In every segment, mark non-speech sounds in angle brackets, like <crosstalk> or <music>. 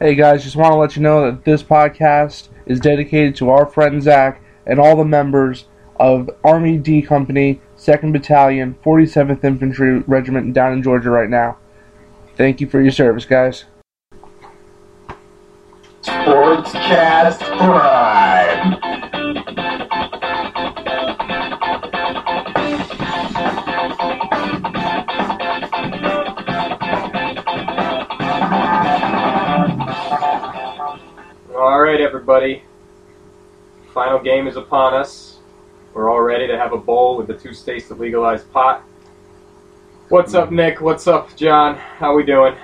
Hey guys, just want to let you know that this podcast is dedicated to our friend Zach and all the members of Army D Company, 2nd Battalion, 47th Infantry Regiment down in Georgia right now. Thank you for your service, guys. Sportscast. All right, everybody. Final game is upon us. We're all ready to have a bowl with the two states to legalized pot. What's up, mm. Nick? What's up, John? How we doing?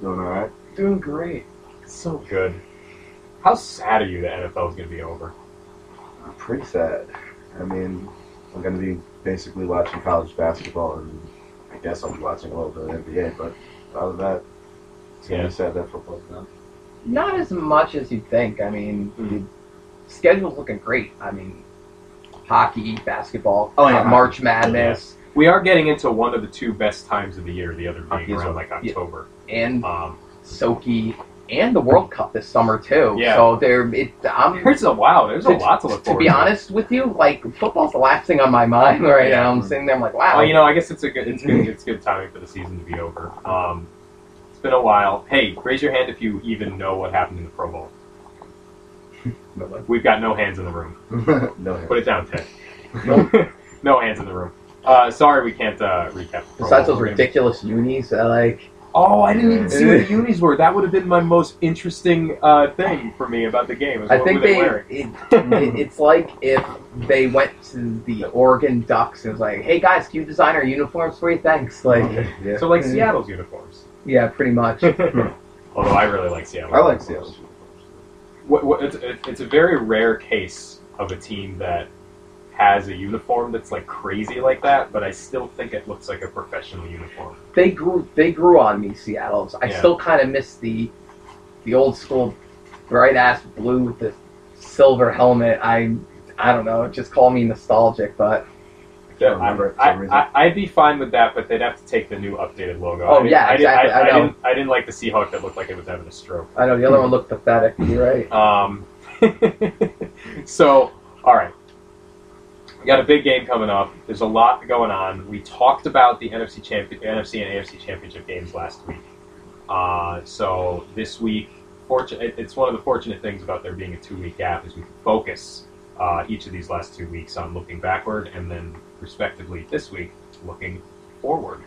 Doing alright? Doing great. So good. How sad are you that NFL is going to be over? I'm pretty sad. I mean, I'm going to be basically watching college basketball, and I guess I'll be watching a little bit of NBA, but other than that, it's going to Yeah. be sad that football's done. Not as much as you'd think. I mean, Mhm. the schedule's looking great. I mean, hockey, basketball, Oh, yeah, uh, March Madness, We are getting into one of the two best times of the year, the other being around like Yeah. October. and Um, Sochi, and the World Cup this summer too. Yeah. So there, it. I'm there's a wow, there's a lot to look forward. to be honest with you, like football's the last thing on my mind <laughs> right Yeah. now. I'm sitting there, I'm like, wow. Well, you know, I guess it's a good, it's good, it's good timing for the season to be over. Um, been a while. Hey, raise your hand if you even know what happened in the Pro Bowl. <laughs> No, We've got no hands in the room. <laughs> no Put it down, Ted. <laughs> no hands in the room. Uh, sorry, we can't uh, recap. The Pro Besides Bowl. those We're ridiculous unis, I like. Oh, I didn't even see what the unis were. That would have been my most interesting uh, thing for me about the game. I think they, they. It, it, it's like if they went to the Oregon Ducks and was like, "Hey guys, can you design our uniforms for you? Thanks." Like, yeah. So like Seattle's uniforms. Yeah, pretty much. <laughs> Although I really like Seattle. I like. Seattle. What, what, it's, it's a very rare case of a team that has a uniform that's like crazy like that, but I still think it looks like a professional uniform. they grew they grew on me, Seattle's. I Yeah. still kind of miss the the old school bright ass blue with the silver helmet. I I don't know, just call me nostalgic, but I don't remember it for I. I, I'd be fine with that, but they'd have to take the new updated logo. Oh, I yeah, I, didn't- exactly, I, I know. didn't, I didn't like the Seahawk that looked like it was having a stroke. I know the other one looked pathetic. You're right. Um, <laughs> so, all right. We got a big game coming up. There's a lot going on. We talked about the NFC champion, NFC and AFC championship games last week. Uh, so this week, fortunate. It's one of the fortunate things about there being a two-week gap is we can focus uh, each of these last two weeks on looking backward, and then respectively this week looking forward.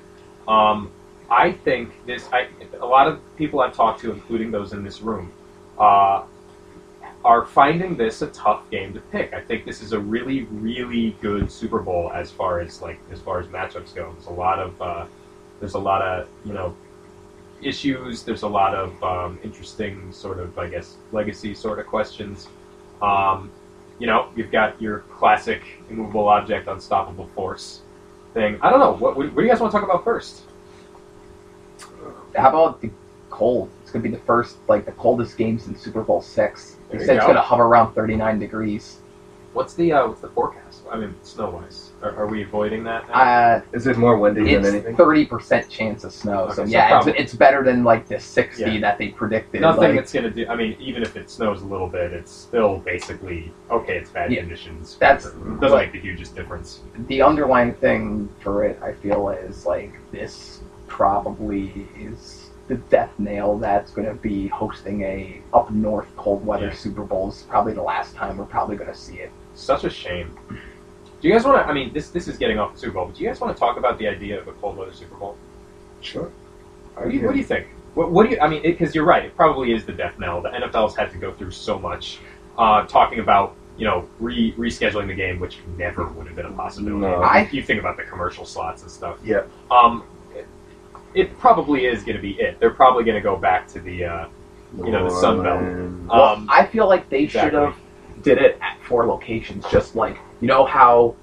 Um, I think this. I, a lot of people I've talked to, including those in this room, uh, are finding this a tough game to pick. I think this is a really, really good Super Bowl as far as like as far as matchups go. There's a lot of uh, there's a lot of you know issues. There's a lot of um, interesting sort of I guess legacy sort of questions. Um, you know, you've got your classic immovable object, unstoppable force thing. I don't know. What, what, what do you guys want to talk about first? How about the cold? It's gonna be the first, like the coldest game since Super Bowl six. They said you it's gonna hover around 39 degrees. What's the uh, what's the forecast? I mean, snow wise, are, are we avoiding that? Now? Uh, Is it more windy than it's anything? 30 percent chance of snow. Okay, so so yeah, probably- it's, it's better than like the 60 Yeah. that they predicted. Nothing like, that's gonna do. I mean, even if it snows a little bit, it's still basically okay. It's bad Yeah. conditions. That's- it doesn't make the hugest difference. the underlying thing for it, I feel, is like this probably is the death nail that's going to be hosting a up north cold weather Yeah. Super Bowl. Is probably the last time we're probably going to see it. Such a shame. Do you guys want to? I mean, this this is getting off the Super Bowl, but do you guys want to talk about the idea of a cold weather Super Bowl? Sure. What do you, what do you think? What, what do you? I mean, because you're right. It probably is the death knell. The NFL's had to go through so much, uh, talking about you know re rescheduling the game, which never would have been a possibility. No. I- you think about the commercial slots and stuff. Yeah. Um, it, it probably is going to be it. They're probably going to go back to the uh, You know, the Sun Belt. Orleans. Well, um. I feel like they exactly. should have did it at four locations, just like you know how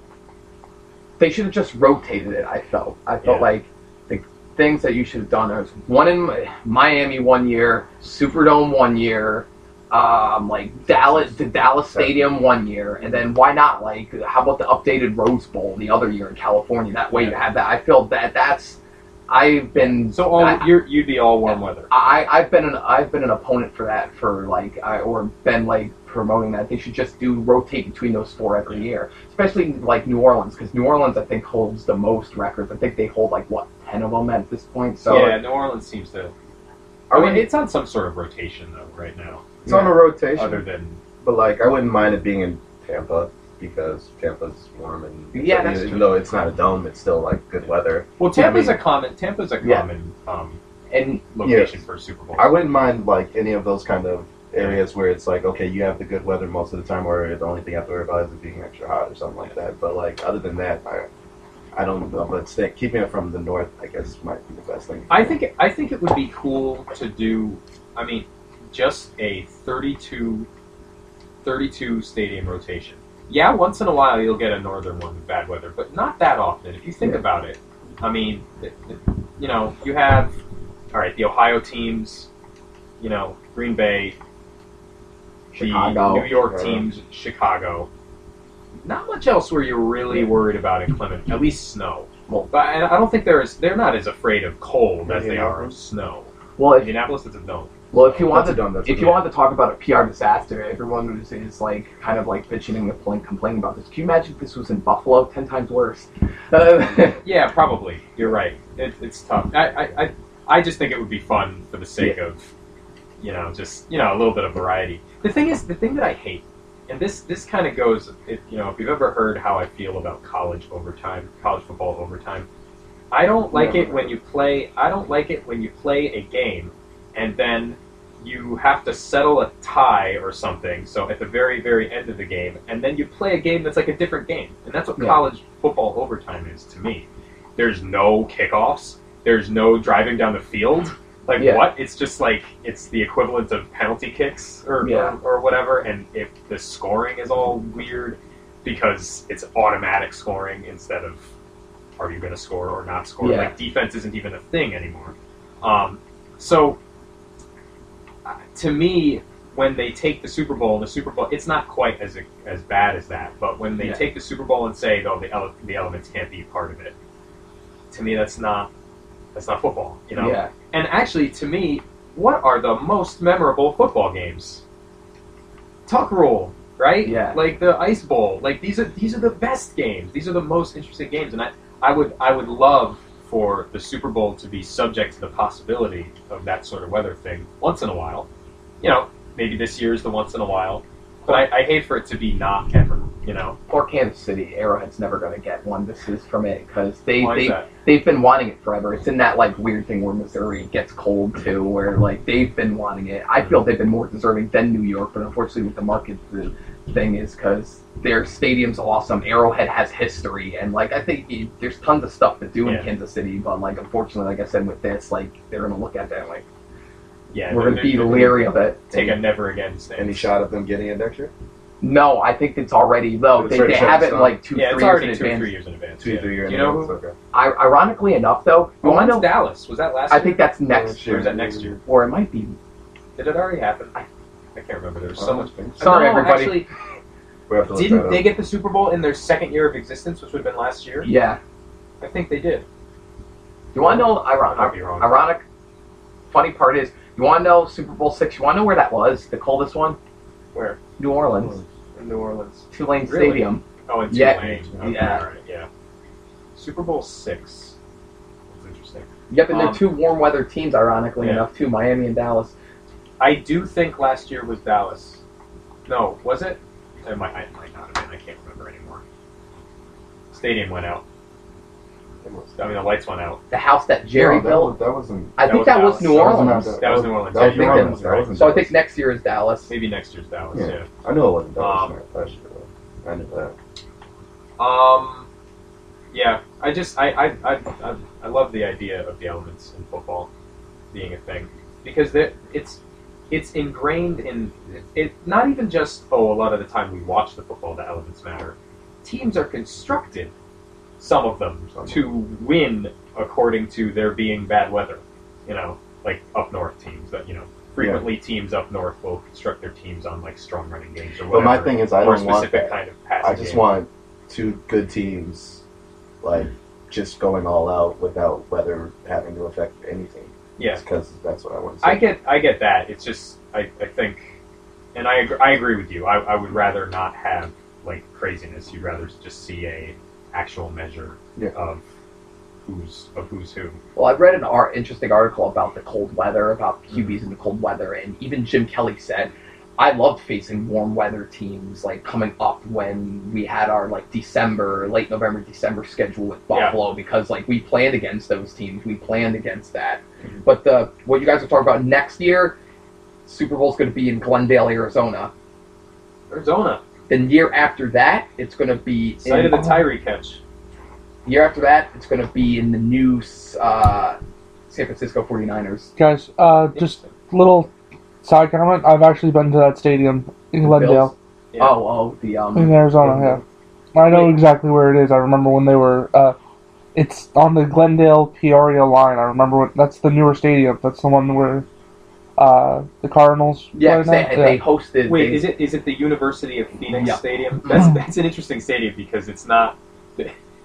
they should have just rotated it. I felt. I felt Yeah. like the things that you should have done. There was one in Miami one year, Superdome one year, um, like Dallas, the Dallas Stadium one year, and then why not? Like, how about the updated Rose Bowl the other year in California? That way you have that. I feel that that's. I've been So all I, you're, you'd be all warm weather. I I've been an I've been an opponent for that for like I or been like promoting that they should just do rotate between those four every year, especially like New Orleans because New Orleans I think holds the most records. I think they hold like what ten of them at this point. So yeah, New Orleans seems to. I Are mean, it's on some sort of rotation though right now. It's on a rotation, Other than but like I wouldn't mind it being in Tampa because Tampa's warm and Yeah, that's even true. though it's not a dome, it's still like good weather. well, Yeah, I Tampa's mean- a common Tampa's a Yeah. common um, and location for Super Bowl. I wouldn't mind like any of those kind of areas where it's like okay, you have the good weather most of the time, where the only thing you have to worry about is it being extra hot or something like that. But like other than that, I I don't know. But stay, keeping it from the north, I guess, might be the best thing. I think it, I think it would be cool to do. I mean, just a 32, 32 stadium rotation. Yeah, once in a while you'll get a northern one with bad weather, but not that often. If you think Yeah. about it, I mean, you know, you have all right, the Ohio teams, you know, Green Bay, Chicago. the New York teams, Chicago. Not much else where you're really worried about inclement, at least snow. Well- but I I don't think they're as, they're not as afraid of cold as they are of snow. well if Indianapolis is a dome. well if you want to if you wanted to talk about a PR disaster, everyone was, is like kind of like bitching and compla- complaining about this. Can you imagine if this was in Buffalo? Ten times worse. Uh, <laughs> Yeah, probably. You're right. It, it's tough. I, I, I, I just think it would be fun for the sake of, you know, just you know a little bit of variety. The thing is, the thing that I hate, and this this kind of goes, if, you know, if you've ever heard how I feel about college overtime, college football overtime, I don't like it when you play. I don't like it when you play a game, and then you have to settle a tie or something. So at the very very end of the game, and then you play a game that's like a different game, and that's what Yeah. college football overtime is to me. There's no kickoffs. There's no driving down the field. Like Yeah. what? It's just like it's the equivalent of penalty kicks or, Yeah. or or whatever. And if the scoring is all weird because it's automatic scoring instead of are you going to score or not score? Yeah. Like defense isn't even a thing anymore. Um, so uh, to me, when they take the Super Bowl, the Super Bowl, it's not quite as as bad as that. But when they take the Super Bowl and say, "Oh, the ele- the elements can't be part of it," to me, that's not that's not football. You know. Yeah. And actually, to me, what are the most memorable football games? Tuck Rule, right? Yeah. Like the Ice Bowl. Like these are these are the best games. These are the most interesting games, and I I would I would love for the Super Bowl to be subject to the possibility of that sort of weather thing once in a while. You know, maybe this year is the once in a while, but I, I hate for it to be not ever. You know, Or Kansas City. Arrowhead's never going to get one. This is from it because they why they they've been wanting it forever. It's in that like weird thing where Missouri gets cold too, where like they've been wanting it. I feel they've been more deserving than New York, but unfortunately with the market, the thing is because their stadium's awesome. Arrowhead has history, and like I think y- there's tons of stuff to do in Yeah. Kansas City, but like unfortunately, like I said with this, like they're gonna look at that like Yeah, we're gonna be leery of it. Take a never again stance. Any shot of them getting it next year? No, I think it's already though. It's They, they have it stone. like two, Yeah, three it's years already in two, advance. three years in advance. Two, yeah. three years. Do you know who? Okay. I, ironically enough, though, you Oh, when's to know? Dallas? Was that last I year? think that's next Or year, is that next year? or it might be. Did it already happen? I, I can't remember. There was so much. Sorry, no, everybody. Actually, We have to look didn't up. they get the Super Bowl in their second year of existence, which would have been last year? Yeah. I think they did. You want to know? I might Ironic. be wrong. Ironic. Funny part is, you want to know Super Bowl six? You want to know where that was? The coldest one? Where? New Orleans, In New Orleans. Tulane Really? Stadium. Oh, in Yeah. Tulane. Okay, Yeah. all right, yeah. Super Bowl six. That's interesting. Yep, and Um, they're two warm weather teams, ironically Yeah. enough, too. Miami and Dallas. I do think last year was Dallas. No, was it? It might, it might not have been. I can't remember anymore. Stadium went out. I mean, the lights went out. The house that Jerry No, that built. was- That wasn't. I That think was that was Dallas. New that wasn't Orleans. out- That was New Orleans. That was New. Orleans. That wasn't So I think next year is Dallas. Maybe next year's Dallas. Yeah. Yeah. I know it wasn't Dallas Um, last year. though. I knew that. Um, yeah, I just I I, I, I I love the idea of the elements in football being a thing because that it's it's ingrained in it. Not even just oh, a lot of the time we watch the football, the elements matter. Teams are constructed, some of them, Some to win according to there being bad weather. You know, like up north teams that you know. Frequently, teams up north will construct their teams on like strong running games or whatever. But my thing is, I don't want that. kind of. I just game. want two good teams, like just going all out without weather having to affect anything. Yeah, because that's what I want to say. I get I get that. It's just I, I think, and I agree, I agree with you. I, I would rather not have like craziness. You'd rather just see a actual measure Yeah. of who's of who's who. Well, I've read an art, interesting article about the cold weather, about QBs in the cold weather, and even Jim Kelly said, "I loved facing warm weather teams, like coming up when we had our like December, late November, December schedule with Yeah. Buffalo, because like we planned against those teams, we planned against that. Mhm. But the what you guys are talking about next year, Super Bowl's going to be in Glendale, Arizona. Arizona, Then year after that, it's going to be site in, of the Tyree catch. year after that, it's going to be in the new uh, San Francisco 49ers. Guys, uh, just little side comment. I've actually been to that stadium in Glendale, Yeah. Oh, oh, the um. in Arizona. Yeah, I know Wait. exactly where it is. I remember when they were. Uh, it's on the Glendale Peoria line. I remember when, that's the newer stadium. That's the one where uh, the Cardinals. Yeah, they, now? they hosted. Wait, they, is it is it the University of Phoenix Yeah. Stadium? That's that's an interesting stadium because it's not.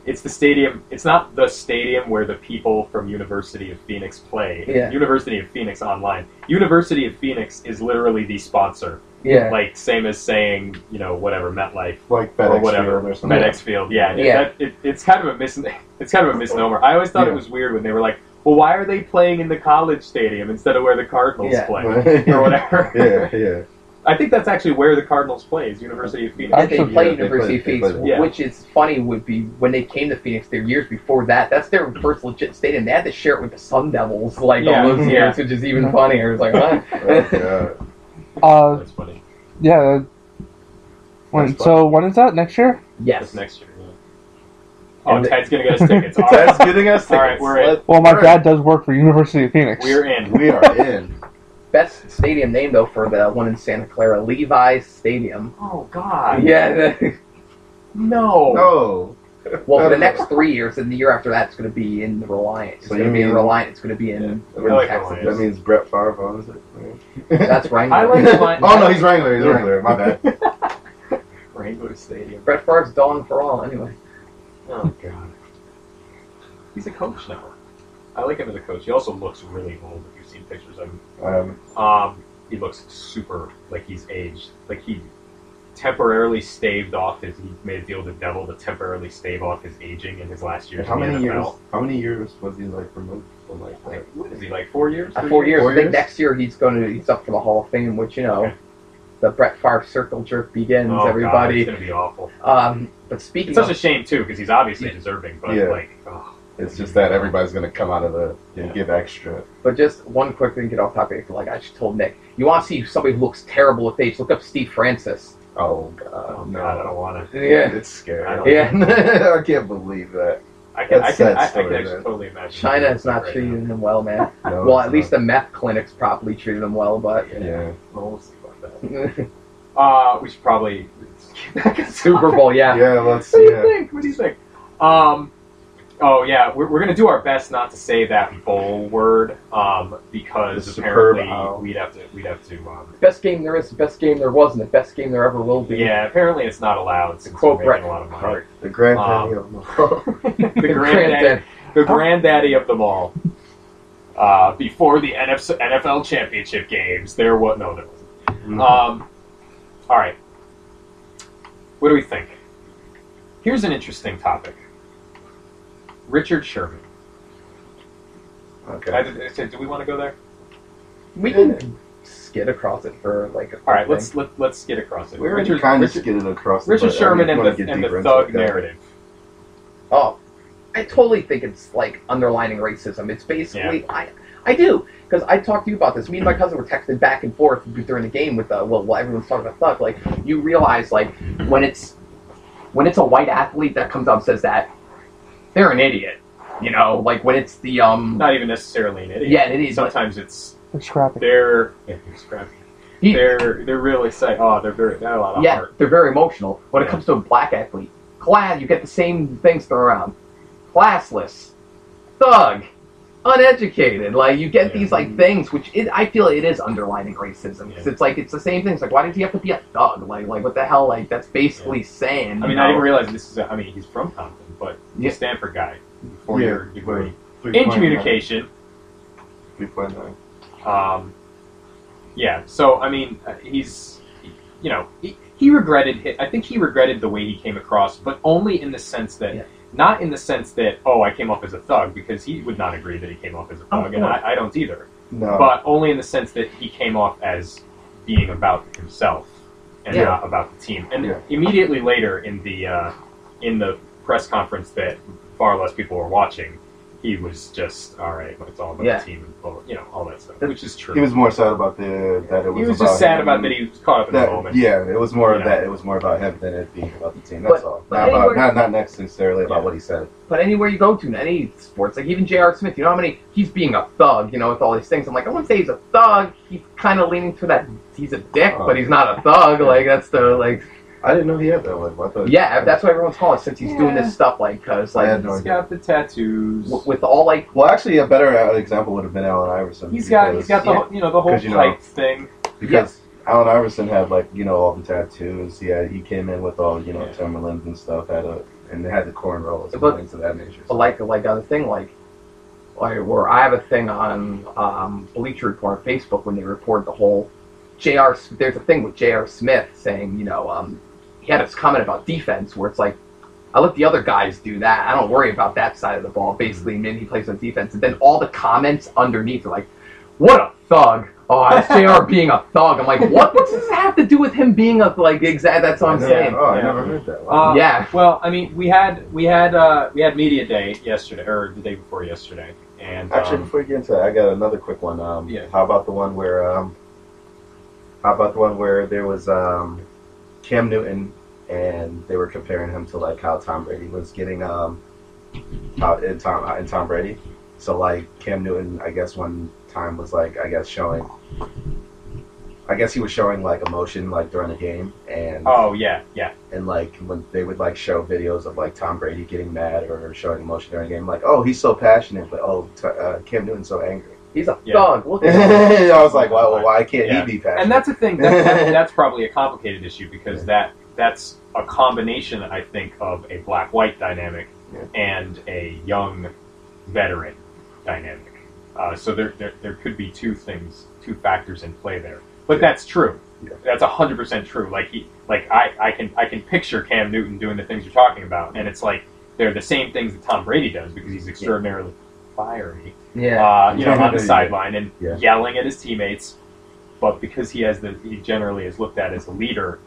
It's the stadium. It's not the stadium where the people from University of Phoenix play. Yeah. University of Phoenix online. University of Phoenix is literally the sponsor. Yeah. Like same as saying you know whatever MetLife like or FedEx whatever Field or something. FedEx Field. Yeah, it- Yeah. that- it, it's kind of a mis. It's kind of a misnomer. I always thought Yeah. it was weird when they were like, "Well, why are they playing in the college stadium instead of where the Cardinals Yeah. play <laughs> or whatever?" <laughs> yeah, yeah. I think that's actually where the Cardinals play is University of Phoenix. Did they play yeah, they University play- of Phoenix, play there. which is funny would be when they came to Phoenix their years before that. That's their first legit stadium. They had to share it with the Sun Devils like Yeah, all those yeah. years, which is even funnier. It's like, <laughs> Oh, what? God. Uh, That's funny. yeah. uh, When, That's so when is that next year? yes. That's next year. Yeah. Oh, And Ted's gonna get us tickets. <laughs> All right. Ted's getting us tickets. All right, we're in. Well, my we're dad does work for University of Phoenix. We're in. in. We are <laughs> in. Best stadium name though for the one in Santa Clara, Levi's Stadium. Oh God. Yeah. <laughs> No. No. well, for the next three years, and the year after that, it's going to be in the Reliant. It's So going to you be in mean- Reliant. It's going to be in, Yeah. in like Texas. Reliant. That means Brett Favre owns it. That's Wrangler. I like the oh no, he's Wrangler. He's Wrangler. My bad. Wrangler Stadium. Brett Favre's Dawn for all anyway. Oh God. He's a coach now. I like him as a coach. He also looks really old. If you've seen pictures of him, Um, um, he looks super like he's aged. Like he temporarily staved off his. He made a deal with the devil to temporarily stave off his aging in his last years how many years? How many years was he like removed from like that? Like, what is he like? Four years? Uh, four years. Four I think next year he's going to he's up for the Hall of Fame, which you know, Okay. the Brett Favre circle jerk begins. Oh, God, everybody. it's gonna be awful. Um, but speaking It's such a shame too because he's obviously Yeah. deserving, but Yeah. like, oh, It's just that everybody's gonna come out of the and give extra. but just one quick thing, get off topic. Like I just told Nick, you want to see somebody who looks terrible with age? Look up Steve Francis. Oh god, oh no. God, I don't want to. Yeah. It's scary. I don't- Yeah. <laughs> I can't believe that. I can, I That's can, sad I, I story, can actually man. totally imagine. China is not right treating now. him well, man. <laughs> No, well, at least not. the meth clinics probably treated him well, but yeah. Well, we'll see about that. <laughs> Uh, we should probably <laughs> Super Bowl, yeah. Yeah, let's. <laughs> What do you Yeah. think? What do you think? Um, oh yeah, we're, we're gonna do our best not to say that bowl word, um, because The superb apparently owl. we'd have to we'd have to. Um, Best game there is, the best game there was, and the best game there ever will be. yeah, apparently it's not allowed since quote we're Bret a lot of money. The granddaddy Um, of them all. <laughs> the granddaddy, the granddaddy of them all. Uh, before the NFL championship games, there was no, there wasn't. Um, all right. What do we think? Here's an interesting topic. Richard Sherman. okay. I, I said, do we want to go there? We can skid across it for like a All right, quick let's thing. let, let's get across it. we already Richard, kind of Richard, skidded across. it, Richard but I Sherman just and wanna the get and the deeper thug it. narrative. Oh, I totally think it's like underlining racism. It's basically I I do because I talked to you about this. Me and my cousin were texting back and forth during the game with uh, well, well everyone's talking about thug. Like you realize like when it's when it's a white athlete that comes up and says that they're an idiot. You know, like when it's the um Not even necessarily an idiot. yeah it is. But Sometimes it's They're scrappy. they're yeah, they're scrappy. he, They're they're really say oh they're very they have a lot of yeah, heart. they're very emotional. When Yeah. it comes to a black athlete, class, you get the same things thrown around. Classless, thug, uneducated. Like you get Yeah. these like things, which it, I feel it is underlining racism. 'Cause Yeah. It's like it's the same thing. It's like why did he have to be a thug? Like like what the hell? Like that's basically saying. I you mean, I didn't realize this is. A, I mean, he's from Compton, but he's Yeah. a Stanford guy. for Yeah, your degree in communication. Three point nine. Um, yeah, so I mean, uh, he's, you know, he, he regretted. It. I think he regretted the way he came across, but only in the sense that, Yeah. Not in the sense that, oh, I came off as a thug, because he would not agree that he came off as a Of thug, and. I, I don't either. No. But only in the sense that he came off as being about himself and Yeah. not about the team. And Yeah. immediately later in the uh, in the press conference that far less people were watching, he was just all right. But it's all about Yeah. the team, and all, you know, all that stuff, which is true. he was more sad about the that it was. He was about just sad about that he was caught up in the moment. yeah, it was more You of know. that. It was more about him than it being about the team. That's But- all. but Not, about, not not necessarily about Yeah. what he said. But anywhere you go to in any sports, like even J.R. Smith, you know how many he's being a thug, you know, with all these things. I'm like, I wouldn't say he's a thug. He's kind of leaning to that. He's a dick, Oh. but he's not a thug. Like that's the like. I didn't know he had that one. I thought, Yeah, that's what everyone's calling it since he's doing this stuff. Like, cause I like had no He's idea. got the tattoos. w- with all like Well, actually, a better uh, example would have been Allen Iverson. He's got he's got the Yeah. whole you know the whole you know, hype thing. because Allen Iverson had like you know all the tattoos. He had, he came in with all you know Yeah. Timberlands and stuff. Had a and they had the cornrows and But- things of that nature. But like like other thing like like where I have a thing on um, Bleacher Report on Facebook when they report the whole J.R. S- There's a thing with J.R. Smith saying you know um, he had this comment about defense where it's like I let the other guys do that. I don't worry about that side of the ball. Basically, maybe he plays on defense, and then all the comments underneath are like, "What a thug." Oh, that's <laughs> J.R. being a thug. I'm like, what? What does this have to do with him being a like exact? That's what I'm I saying. never- Oh, I Yeah. never heard that. Uh, Yeah. Well, I mean, we had we had uh, we had media day yesterday or the day before yesterday, and Actually, um, before you get into that, I got another quick one. Um, Yeah. How about the one where? Um, how about the one where there was um, Cam Newton and they were comparing him to like how Tom Brady was getting um, how in Tom in Tom Brady. So like Cam Newton, I guess one time was like I guess showing. I guess he was showing like emotion like during the game and oh yeah, yeah, and like when they would like show videos of like Tom Brady getting mad or showing emotion during the game, like oh he's so passionate, but oh t- uh, Cam Newton's so angry. He's a Yeah. thug. Look at him. <laughs> I was like, well, well, why can't Yeah. he be passionate? and that's the thing. That, that, <laughs> that's probably a complicated issue because that that's a combination, I think, of a black-white dynamic Yeah. and a young veteran dynamic. Uh, so there, there there could be two things, two factors in play there. But Yeah. that's true. Yeah. That's hundred percent true. Like he, like I, I can I can picture Cam Newton doing the things you're talking about, and it's like they're the same things that Tom Brady does because he's extraordinarily fiery Yeah. uh, you know, on the sideline and yelling at his teammates. But because he has the, he generally is looked at as a leader,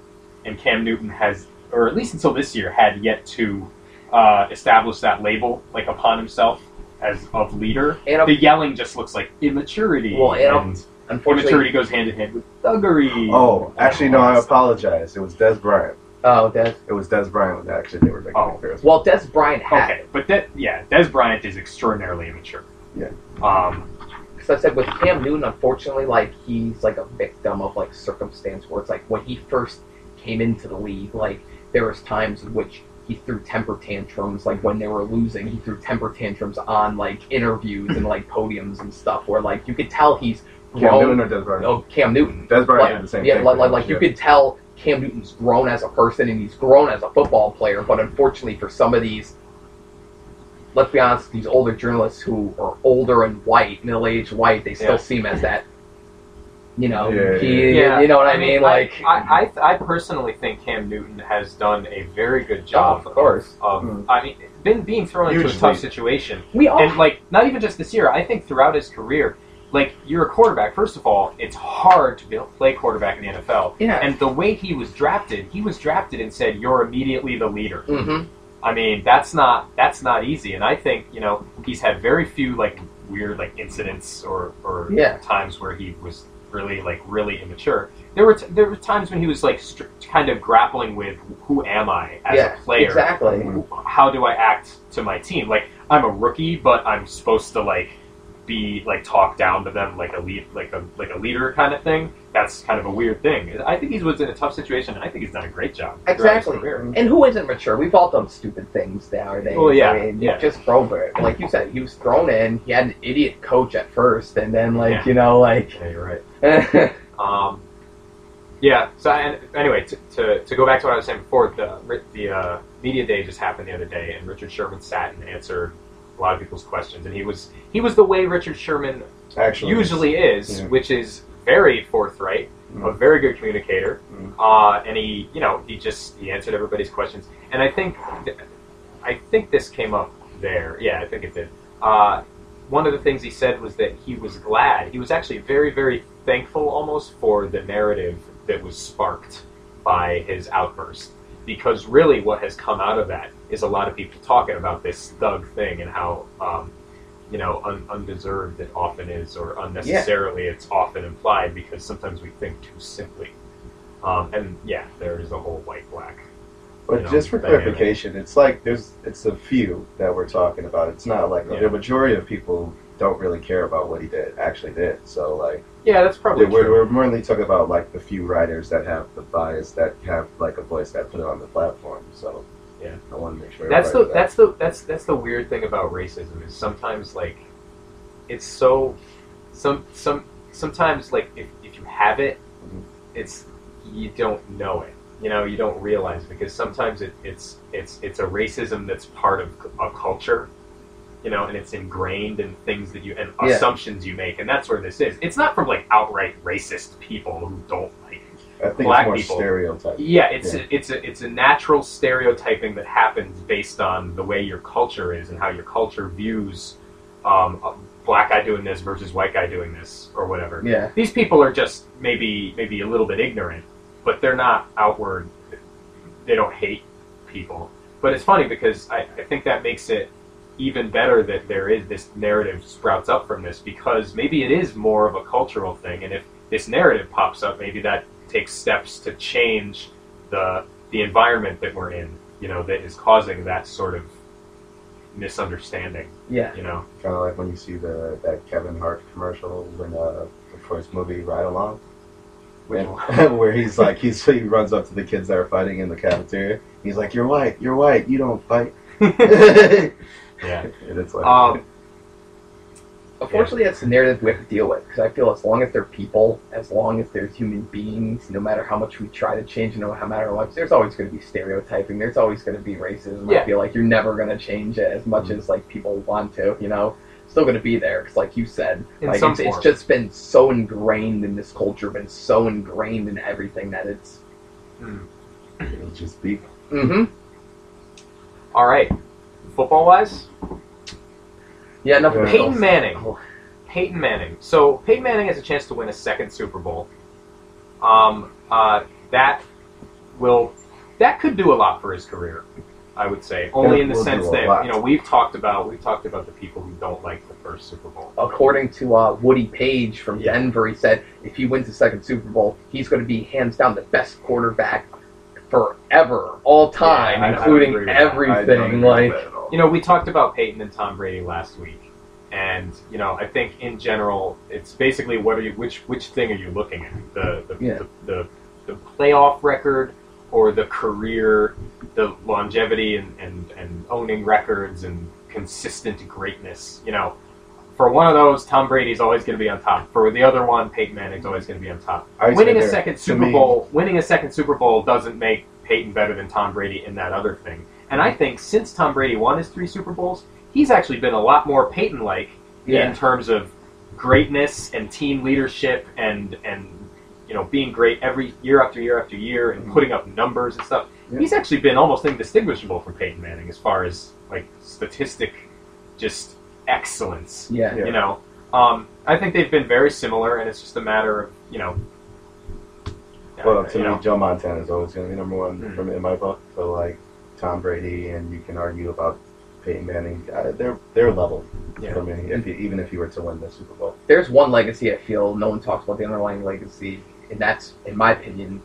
and Cam Newton has, or at least until this year, had yet to uh, establish that label like upon himself as of leader. And the yelling just looks like immaturity, Well, and- and Unfortunately, immaturity goes hand in hand with thuggery. oh, actually, no, I All that stuff. apologize. It was Dez Bryant. oh, Dez. It was Dez Bryant that actually they were making Oh. comparison. Well, Dez Bryant had Okay, but that yeah, Dez Bryant is extraordinarily immature. Yeah. Um, because I said with Cam Newton, unfortunately, like he's like a victim of like circumstance where it's like when he first came into the league, like there was times in which he threw temper tantrums, like when they were losing, he threw temper tantrums on like interviews and like podiums and stuff, where like you could tell he's Cam grown. Newton or Dez Bryant? oh, Cam Newton. Dez Bryant Like, did the same yeah, thing. like, like, like you could tell Cam Newton's grown as a person and he's grown as a football player, but unfortunately for some of these, let's be honest, these older journalists who are older and white, middle aged white, they still Yeah. see him as that. You know, Yeah, he, Yeah, you know what I, mean? Like, I, I, I personally think Cam Newton has done a very good job. Oh, of course. Of, Mm. I mean, been being thrown into a tough situation, we all and like not even just this year. I think throughout his career, like you're a quarterback. First of all, it's hard to be, play quarterback in the NFL. yeah. And the way he was drafted, he was drafted and said, "You're immediately the leader." hmm I mean, that's not that's not easy. And I think you know he's had very few like weird like incidents or or Yeah. times where he was really like really immature. There were t- there were times when he was like str- kind of grappling with who am I as yeah, a player? exactly. How do I act to my team? Like I'm a rookie, but I'm supposed to like be like talk down to them like a lead like a like a leader kind of thing. That's kind of a weird thing. I think he was in a tough situation. and I think he's done a great job. Exactly. And who isn't mature? We've all done stupid things nowadays. Well, yeah, I mean, yeah. Just Robert, like you said, he was thrown in. He had an idiot coach at first, and then like Yeah. you know, like Yeah, you're right. <laughs> Um, yeah. So and anyway, to, to, to go back to what I was saying before, the the uh, media day just happened the other day, and Richard Sherman sat and answered a lot of people's questions, and he was he was the way Richard Sherman Actually, usually is, Yeah. which is very forthright, a Mhm. very good communicator, Mhm. uh, and he, you know, he just he answered everybody's questions. And I think, th- I think this came up there. Yeah, I think it did. Uh, one of the things he said was that he was glad. He was actually very, very thankful, almost for the narrative that was sparked by his outburst. Because really, what has come out of that is a lot of people talking about this thug thing and how um, you know, un- undeserved it often is, or unnecessarily it's often implied because sometimes we think too simply. Um, and yeah, there is a whole white black. But know, just for clarification, it's like there's it's a few that we're talking about. It's not like Yeah. the majority of people don't really care about what he did actually did. So like Yeah, that's probably we're, true. we're mainly talking about like the few writers that have the bias that have like a voice that put it on the platform. So Yeah. I want to make sure That's the everybody that's the that's that's the weird thing about racism is sometimes like it's so some some sometimes like if, if you have it Mhm. it's you don't know it you know you don't realize because sometimes it, it's it's it's a racism that's part of a culture you know and it's ingrained in things that you and Yeah. assumptions you make and that's where this is it's not from like outright racist people who don't like I think black people. stereotype. yeah, it's Yeah. A, it's a it's a natural stereotyping that happens based on the way your culture is and how your culture views um, a black guy doing this versus white guy doing this or whatever. Yeah. These people are just maybe maybe a little bit ignorant, but they're not outward. They don't hate people. But it's funny because I, I think that makes it even better that there is this narrative sprouts up from this because maybe it is more of a cultural thing, and if this narrative pops up, maybe that takes steps to change the the environment that we're in. You know, that is causing that sort of misunderstanding. Yeah. You know, Kind of like when you see the that Kevin Hart commercial when uh, for his movie Ride Along. Which <laughs> where he's like he's he runs up to the kids that are fighting in the cafeteria. He's like, "You're white. You're white. You don't fight." and <laughs> yeah. it's like, Um, Unfortunately, that's the narrative we have to deal with because I feel as long as they're people, as long as they're human beings, no matter how much we try to change, no matter what, there's always going to be stereotyping. There's always going to be racism. Yeah. I feel like you're never going to change it as much as like people want to. You know, still going to be there because, like you said, In like it's, it's just been so ingrained in this culture, been so ingrained in everything that it's. it'll just be. Mm-hmm. all right. Football wise, Yeah, enough. Peyton those. Manning. Oh, Peyton Manning. So Peyton Manning has a chance to win a second Super Bowl. Um, uh, that will that could do a lot for his career. I would say only It in the will sense that you know we've talked about we've talked about the people who don't like the first Super Bowl. according to uh, Woody Paige from Yeah. Denver, he said if he wins the second Super Bowl, he's going to be hands down the best quarterback forever, all time, Yeah, including agree with that. I everything. Like, that at all. You know, we talked about Peyton and Tom Brady last week, and you know, I think in general, it's basically what are you which which thing are you looking at the the, Yeah. the, the, the playoff record or the career, the longevity and, and, and owning records and consistent greatness. You know, for one of those, Tom Brady's always going to be on top. For the other one, Peyton Manning's always going to be on top. Winning a second Super me- Bowl, winning a second Super Bowl doesn't make Peyton better than Tom Brady in that other thing. And I think since Tom Brady won his three Super Bowls, he's actually been a lot more Peyton-like Yeah. in terms of greatness and team leadership and and you know being great every year after year after year and Mhm. putting up numbers and stuff. Yeah. He's actually been almost indistinguishable from Peyton Manning as far as like statistic, just excellence. yeah. Yeah. You know, um, I think they've been very similar, and it's just a matter of you know. Well, to you me, know, Joe Montana is always going to be number one Mhm. from in my book. So like Tom Brady, and you can argue about Peyton Manning. Uh, they're they're level Yeah. for me. If you, even if you were to win the Super Bowl, There's one legacy I feel no one talks about the underlying legacy, and that's, in my opinion,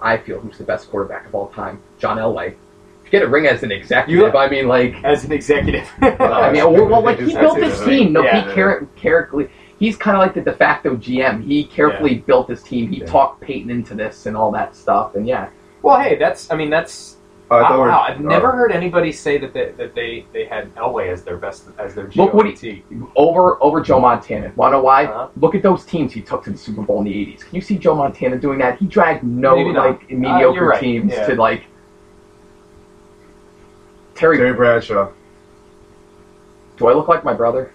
I feel who's the best quarterback of all time, John Elway. If you get a ring as an executive, You- I mean, like, as an executive. <laughs> I mean, well, well, like he built it, this team. No, Yeah. he char- carefully. He's kind of like the de facto GM. He carefully built this team. He Yeah. talked Peyton into this and all that stuff. And yeah, well, hey, that's I mean that's Oh, I wow, thought we were- wow, I've never oh, heard anybody say that they, that they, they had Elway as their best as their Look what he- GOAT. over over Joe Montana. Wanna know why? Uh-huh. Look at those teams he took to the Super Bowl in the '80s. Can you see Joe Montana doing that? He dragged no like Uh, mediocre you're right, teams yeah. to like Terry. Terry Bradshaw. Do I look like my brother?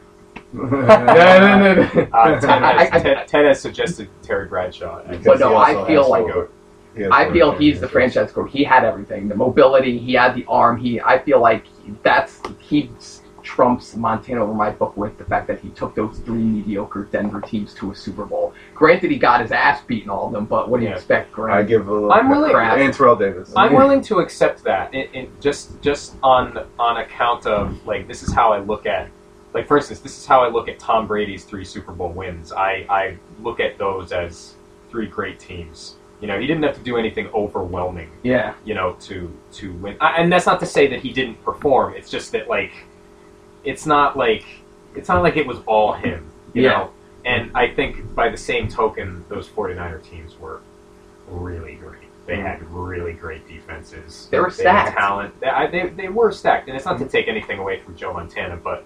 no, no, no, no, no. Uh, Ted, <laughs> has, I- Ted, Ted has suggested Terry Bradshaw. But no, I feel like- I feel he's the franchise quarterback. He had everything: the mobility, he had the arm. He, I feel like that's he trumps Montana over my book with the fact that he took those three mediocre Denver teams to a Super Bowl. Granted, he got his ass beaten all of them, but what do you Yeah. expect, I Grant? give a little I'm willing- Crap. and Terrell Davis. I'm willing to accept that. It, it just just on on account of like this is how I look at like for instance this is how I look at Tom Brady's three Super Bowl wins. I I look at those as three great teams. You know, he didn't have to do anything overwhelming. yeah, You know, to to win. I, and that's not to say that he didn't perform. It's just that like it's not like it's not like it was all him. You Yeah. know. And I think by the same token, those 49er teams were really great. They mm-hmm. had really great defenses. They were stacked. talent. They, I- they, they were stacked, and it's not to mm-hmm. take anything away from Joe Montana, but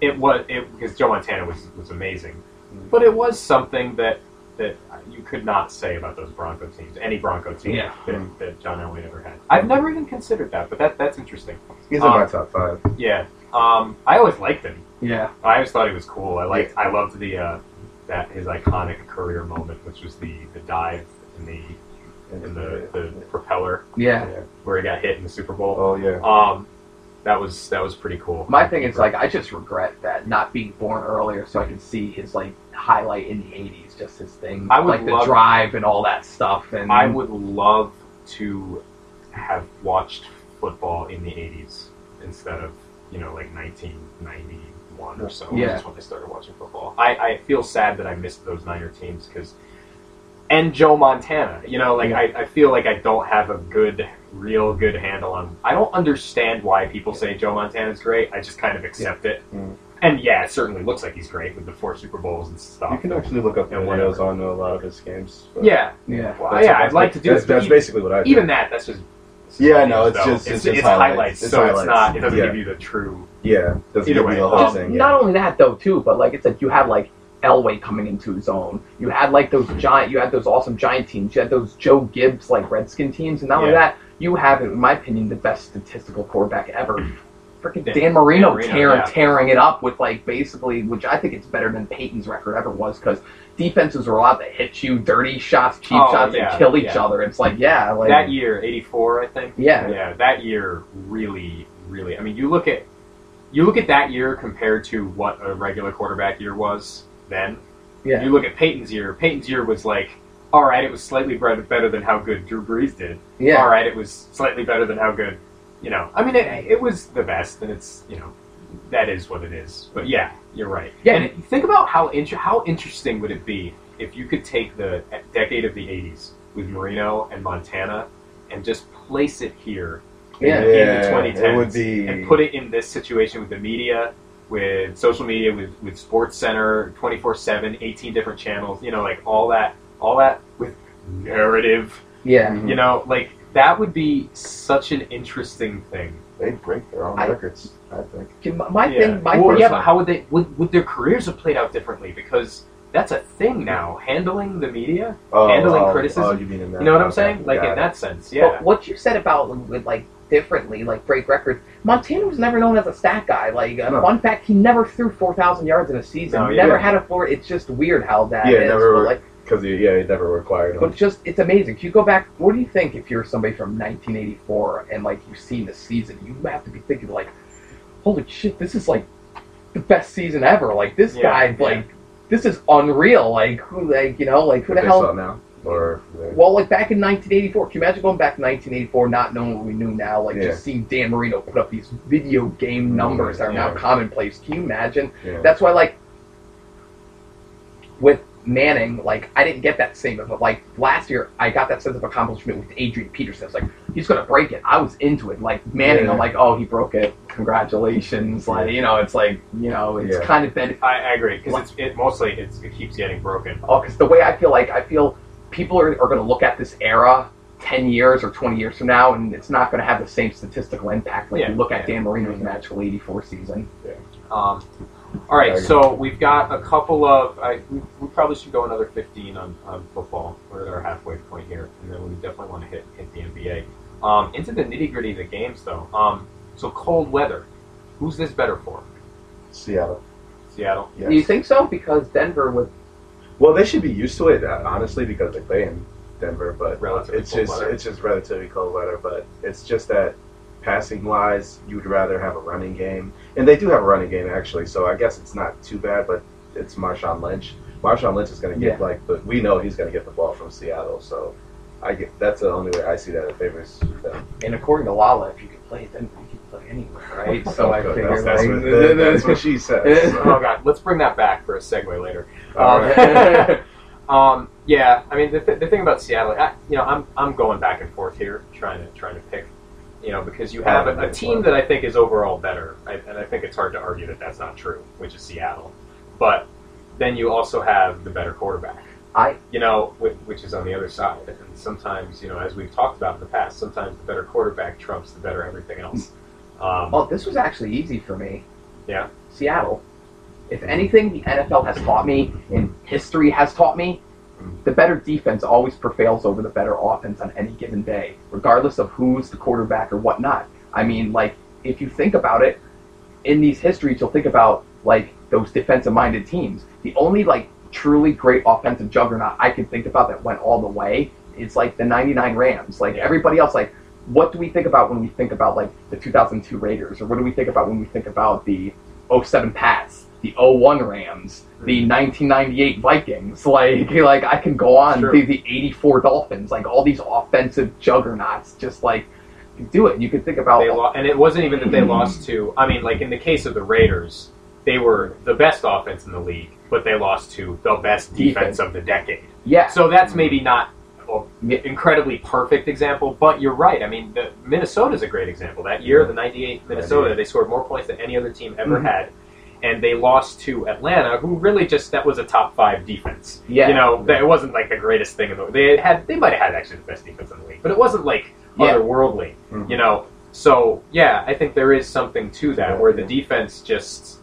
it was it because Joe Montana was was amazing. Mm-hmm. But it was something that that you could not say about those Bronco teams, any Bronco team Yeah. that, that John Elway ever had. I've never even considered that, but that that's interesting. He's in my Um, top five. Yeah, um, I always liked him. yeah, I always thought he was cool. I liked. I loved the uh, that his iconic career moment, which was the the dive in the in the, the propeller yeah. where he got hit in the Super Bowl. Oh yeah. Um, that was that was pretty cool. My thing is like I just regret that not being born earlier, so I could see his like highlight in the '80s, just his thing, I would like the love- drive and all that stuff. And I would love to have watched football in the '80s instead of you know like 1991 or so. Yeah. That's when I started watching football. I, I feel sad that I missed those Niner teams because and Joe Montana. You know, like. I, I feel like I don't have a good, real good handle on. I don't understand why people say Joe Montana's great. I just kind of accept it. Mm. And yeah, it certainly looks like he's great with the four Super Bowls and stuff. You can actually look up Yeah, videos whatever. on a lot of his games. but yeah, yeah. well, yeah, I'd that's- like to do That's, it. that's even- basically what I do. even that, that's just. Yeah, I know, it's though. just- it's, it's just it's highlights. highlights, It's so it's not. It doesn't Yeah. give you the true. Yeah, doesn't Either give way. you the whole Just thing. Yeah. Not only that though, too, but like it's like you had like Elway coming into his own. You had like those giant. You had those awesome giant teams. You had those Joe Gibbs like Redskin teams, and not only that, you have, in my opinion, the best statistical quarterback ever. Freaking Dan- Dan Marino, Dan Marino, tearing yeah. tearing it up with like basically, which I think it's better than Peyton's record ever was because defenses are allowed to hit you, dirty shots, cheap Oh, shots, yeah, and kill each yeah. other. It's like yeah, like that year, '84, I think. Yeah. yeah, that year really, really. I mean, you look at you look at that year compared to what a regular quarterback year was then. yeah, You look at Peyton's year. Peyton's year was like, all right, it was slightly better better than how good Drew Brees did. yeah. All right, it was slightly better than how good, you know. I mean, it, it was the best, and it's you know, that is what it is. But yeah, you're right. Yeah. and think about how inter- how interesting would it be if you could take the decade of the '80s with Marino and Montana and just place it here Yeah. in the Yeah, 2010s it would be- and put it in this situation with the media, with social media, with with SportsCenter, 24/7, 18 different channels, you know, like all that, all that with narrative, yeah. You know, like that would be such an interesting thing. They'd break their own I- records. I think. My, my yeah. thing, my Or, thing, yeah, but how would they? Would, would their careers have played out differently? Because that's a thing now. Handling the media, Oh, Handling oh, oh criticism? Oh, you mean in that? you know what I'm saying? Like in it. that sense, yeah. But what you said about with like differently, like break records. Montana was never known as a stat guy. Like a No. fun fact, he never threw four thousand yards in a season. No, he yeah. never had a four. It's just weird how that Yeah, is, never- But like, Because yeah, he never required but them. it's just it's amazing. If you go back, what do you think if you're somebody from 1984 and like you've seen the season? You have to be thinking like, holy shit, this is like the best season ever. Like this Yeah, guy, yeah. like this is unreal. Like who, like you know, like who the hell? now, or Well, like back in 1984, can you imagine going back to 1984, not knowing what we knew now, like Yeah. just seeing Dan Marino put up these video game mm-hmm. numbers that are now commonplace? Can you imagine? That's why, like, with Manning, like I didn't get that same of like last year. I got that sense of accomplishment with Adrian Peterson. It's like he's gonna break it. I was into it. Like Manning, Yeah. I'm like, oh, he broke it. Congratulations. Like you know, it's like you know, it's Yeah. kind of been I, I agree because it's it mostly it's, it keeps getting broken. Oh, because the way I feel like I feel people are, are going to look at this era 10 years or 20 years from now, and it's not going to have the same statistical impact like Yeah, you look at yeah. Dan Marino's magical 84 season. Yeah. Um, all right, so we've got a couple of. I, we, we probably should go another 15 on, on football. We're at our halfway point here, and then we definitely want to hit hit the NBA. Um, into the nitty gritty of the games, though. Um, so cold weather, who's this better for? Seattle. Seattle. Yes. Do you think so? Because Denver with Well, they should be used to it, uh, honestly, because they play in Denver. But Relatively it's cold just weather. it's just relatively cold weather. But it's just that passing wise, you'd rather have a running game, and they do have a running game actually. So I guess it's not too bad. But it's Marshawn Lynch. Marshawn Lynch is going to get Yeah. like, but we know he's going to get the ball from Seattle. So I get that's the only way I see that it favors them. and according to Lala, if you could play then you could play anywhere, right? <laughs> So I Okay, figure that's, that's, like, what, that- that's what she says. <laughs> oh god, let's bring that back for a segue later. Um, <laughs> um, yeah, I mean the, th- the thing about Seattle, I, you know, I'm I'm going back and forth here, trying to trying to pick, you know, because you have a, a team that I think is overall better, I, and I think it's hard to argue that that's not true, which is Seattle. But then you also have the better quarterback. I- you know, which, which is on the other side, and sometimes, you know, as we've talked about in the past, sometimes the better quarterback trumps the better everything else. <laughs> Um, Well, this was actually easy for me. Yeah. Seattle. If anything, the NFL has taught me, and history has taught me, the better defense always prevails over the better offense on any given day, regardless of who's the quarterback or whatnot. I mean, like, if you think about it, in these histories, you'll think about, like, those defensive minded teams. The only, like, truly great offensive juggernaut I can think about that went all the way is, like, the 99 Rams. Like, everybody else, like, what do we think about when we think about like the 2002 Raiders, or what do we think about when we think about the 07 Pats, the 01 Rams, the mm-hmm. 1998 Vikings? Like, <laughs> like I can go on Sure. the, the 84 Dolphins, like all these offensive juggernauts. Just like do it. You could think about lo- and it wasn't even that they lost to. I mean, like in the case of the Raiders, they were the best offense in the league, but they lost to the best defense, Defense. of the decade. yeah, So that's maybe mm-hmm. not an incredibly perfect example, but you're right. I mean, Minnesota is a great example. That year, mm-hmm. the '98 Minnesota, 98. they scored more points than any other team ever Mhm. had. And they lost to Atlanta, who really just that was a top five defense. Yeah. you know, that it wasn't like the greatest thing in the. They had they might have had actually the best defense in the league, but it wasn't like Yeah. otherworldly. Mhm. You know, so yeah, I think there is something to that Yeah, where the defense just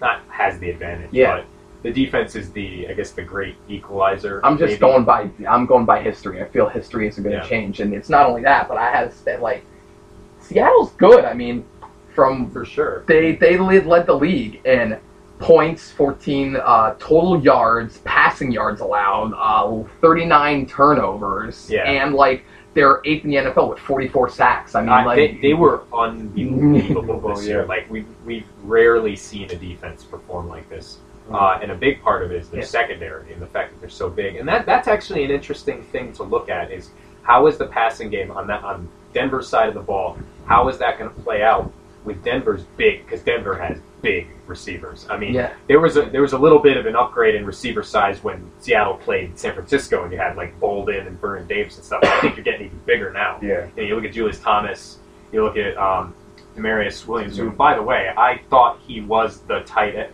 not has the advantage. Yeah. but the defense is the I guess the great equalizer. I'm just maybe. going by I'm going by history. I feel history isn't going to Yeah. change, and it's not only that, but I have said like Seattle's good. I mean, from for sure. they they led, led the league in points, 14 uh, total yards, passing yards allowed, uh, 39 turnovers, Yeah. and like they're eighth in the NFL with 44 sacks. I mean, like they, they were unbelievable <laughs> this Oh, yeah. year. Like we we've rarely seen a defense perform like this. Uh, and a big part of it is their Yeah. secondary and the fact that they're so big. And that that's actually an interesting thing to look at is how is the passing game on that on Denver's side of the ball? How is that going to play out with Denver's big? Because Denver has big receivers. I mean, yeah, there was a there was a little bit of an upgrade in receiver size when Seattle played San Francisco and you had like Boldin and Vernon Davis and stuff. I think you're getting even bigger now. Yeah. You, you look at Julius Thomas, you look at um, Demaryius Williams, who, by the way, I thought he was the tight end.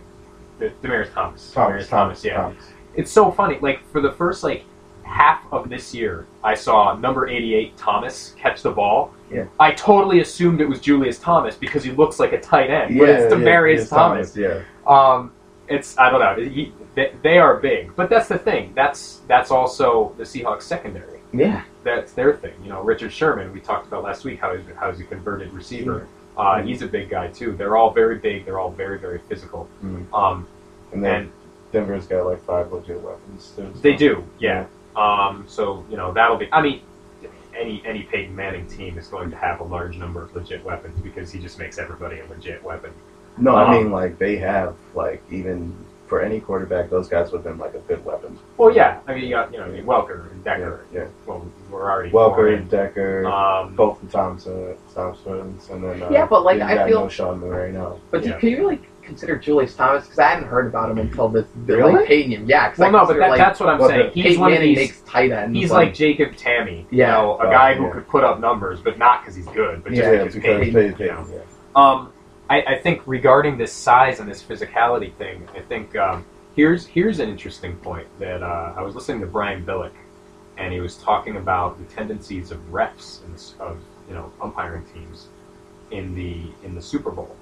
The, Demaryius Thomas. Demaryius Thomas, yeah. Thomas. It's so funny. Like, for the first, like, half of this year, I saw number 88, Thomas, catch the ball. Yeah. I totally assumed it was Julius Thomas because he looks like a tight end, but Yeah, it's yeah, Demaryius it's Thomas. Yeah. Um, it's I don't know. He, they, they are big, but that's the thing. That's that's also the Seahawks secondary. yeah, That's their thing. You know, Richard Sherman. We talked about last week how he's how he's a converted receiver. Uh, he's a big guy too. They're all very big. They're all very very physical. Mhm. Um, And then and Denver's got like five legit weapons too. so- they do, yeah. Um, so you know that'll be. I mean, any any Peyton Manning team is going to have a large number of legit weapons because he just makes everybody a legit weapon. No, Um, I mean like they have like even for any quarterback, those guys would have been like a good weapon. Well, yeah. I mean, you got you know I mean, Welker and Yeah, Decker. yeah. Well, we're already Welker, foreign. Decker, Um, both the Thompson, Thompsons, and then uh, Yeah, but, like, you I got feel- Knowshon Moreno now. but Yeah. do, can you really consider Julius Thomas? Because I hadn't heard about him until this. Really? Like Peyton, yeah. 'cause I well, no, but that, like, that's what I'm Well, saying. He's Peyton one of these. makes tight ends. He's like Jacob Tamme, Yeah. you know, a Oh, guy who yeah. could put up numbers, but not because he's good, but just Yeah, Yeah, because because Peyton, Peyton, you know. yeah. Um, I, I think regarding this size and this physicality thing, I think um, here's here's an interesting point that uh, I was listening to Brian Billick, and he was talking about the tendencies of refs in this, of you know umpiring teams in the in the Super Bowl.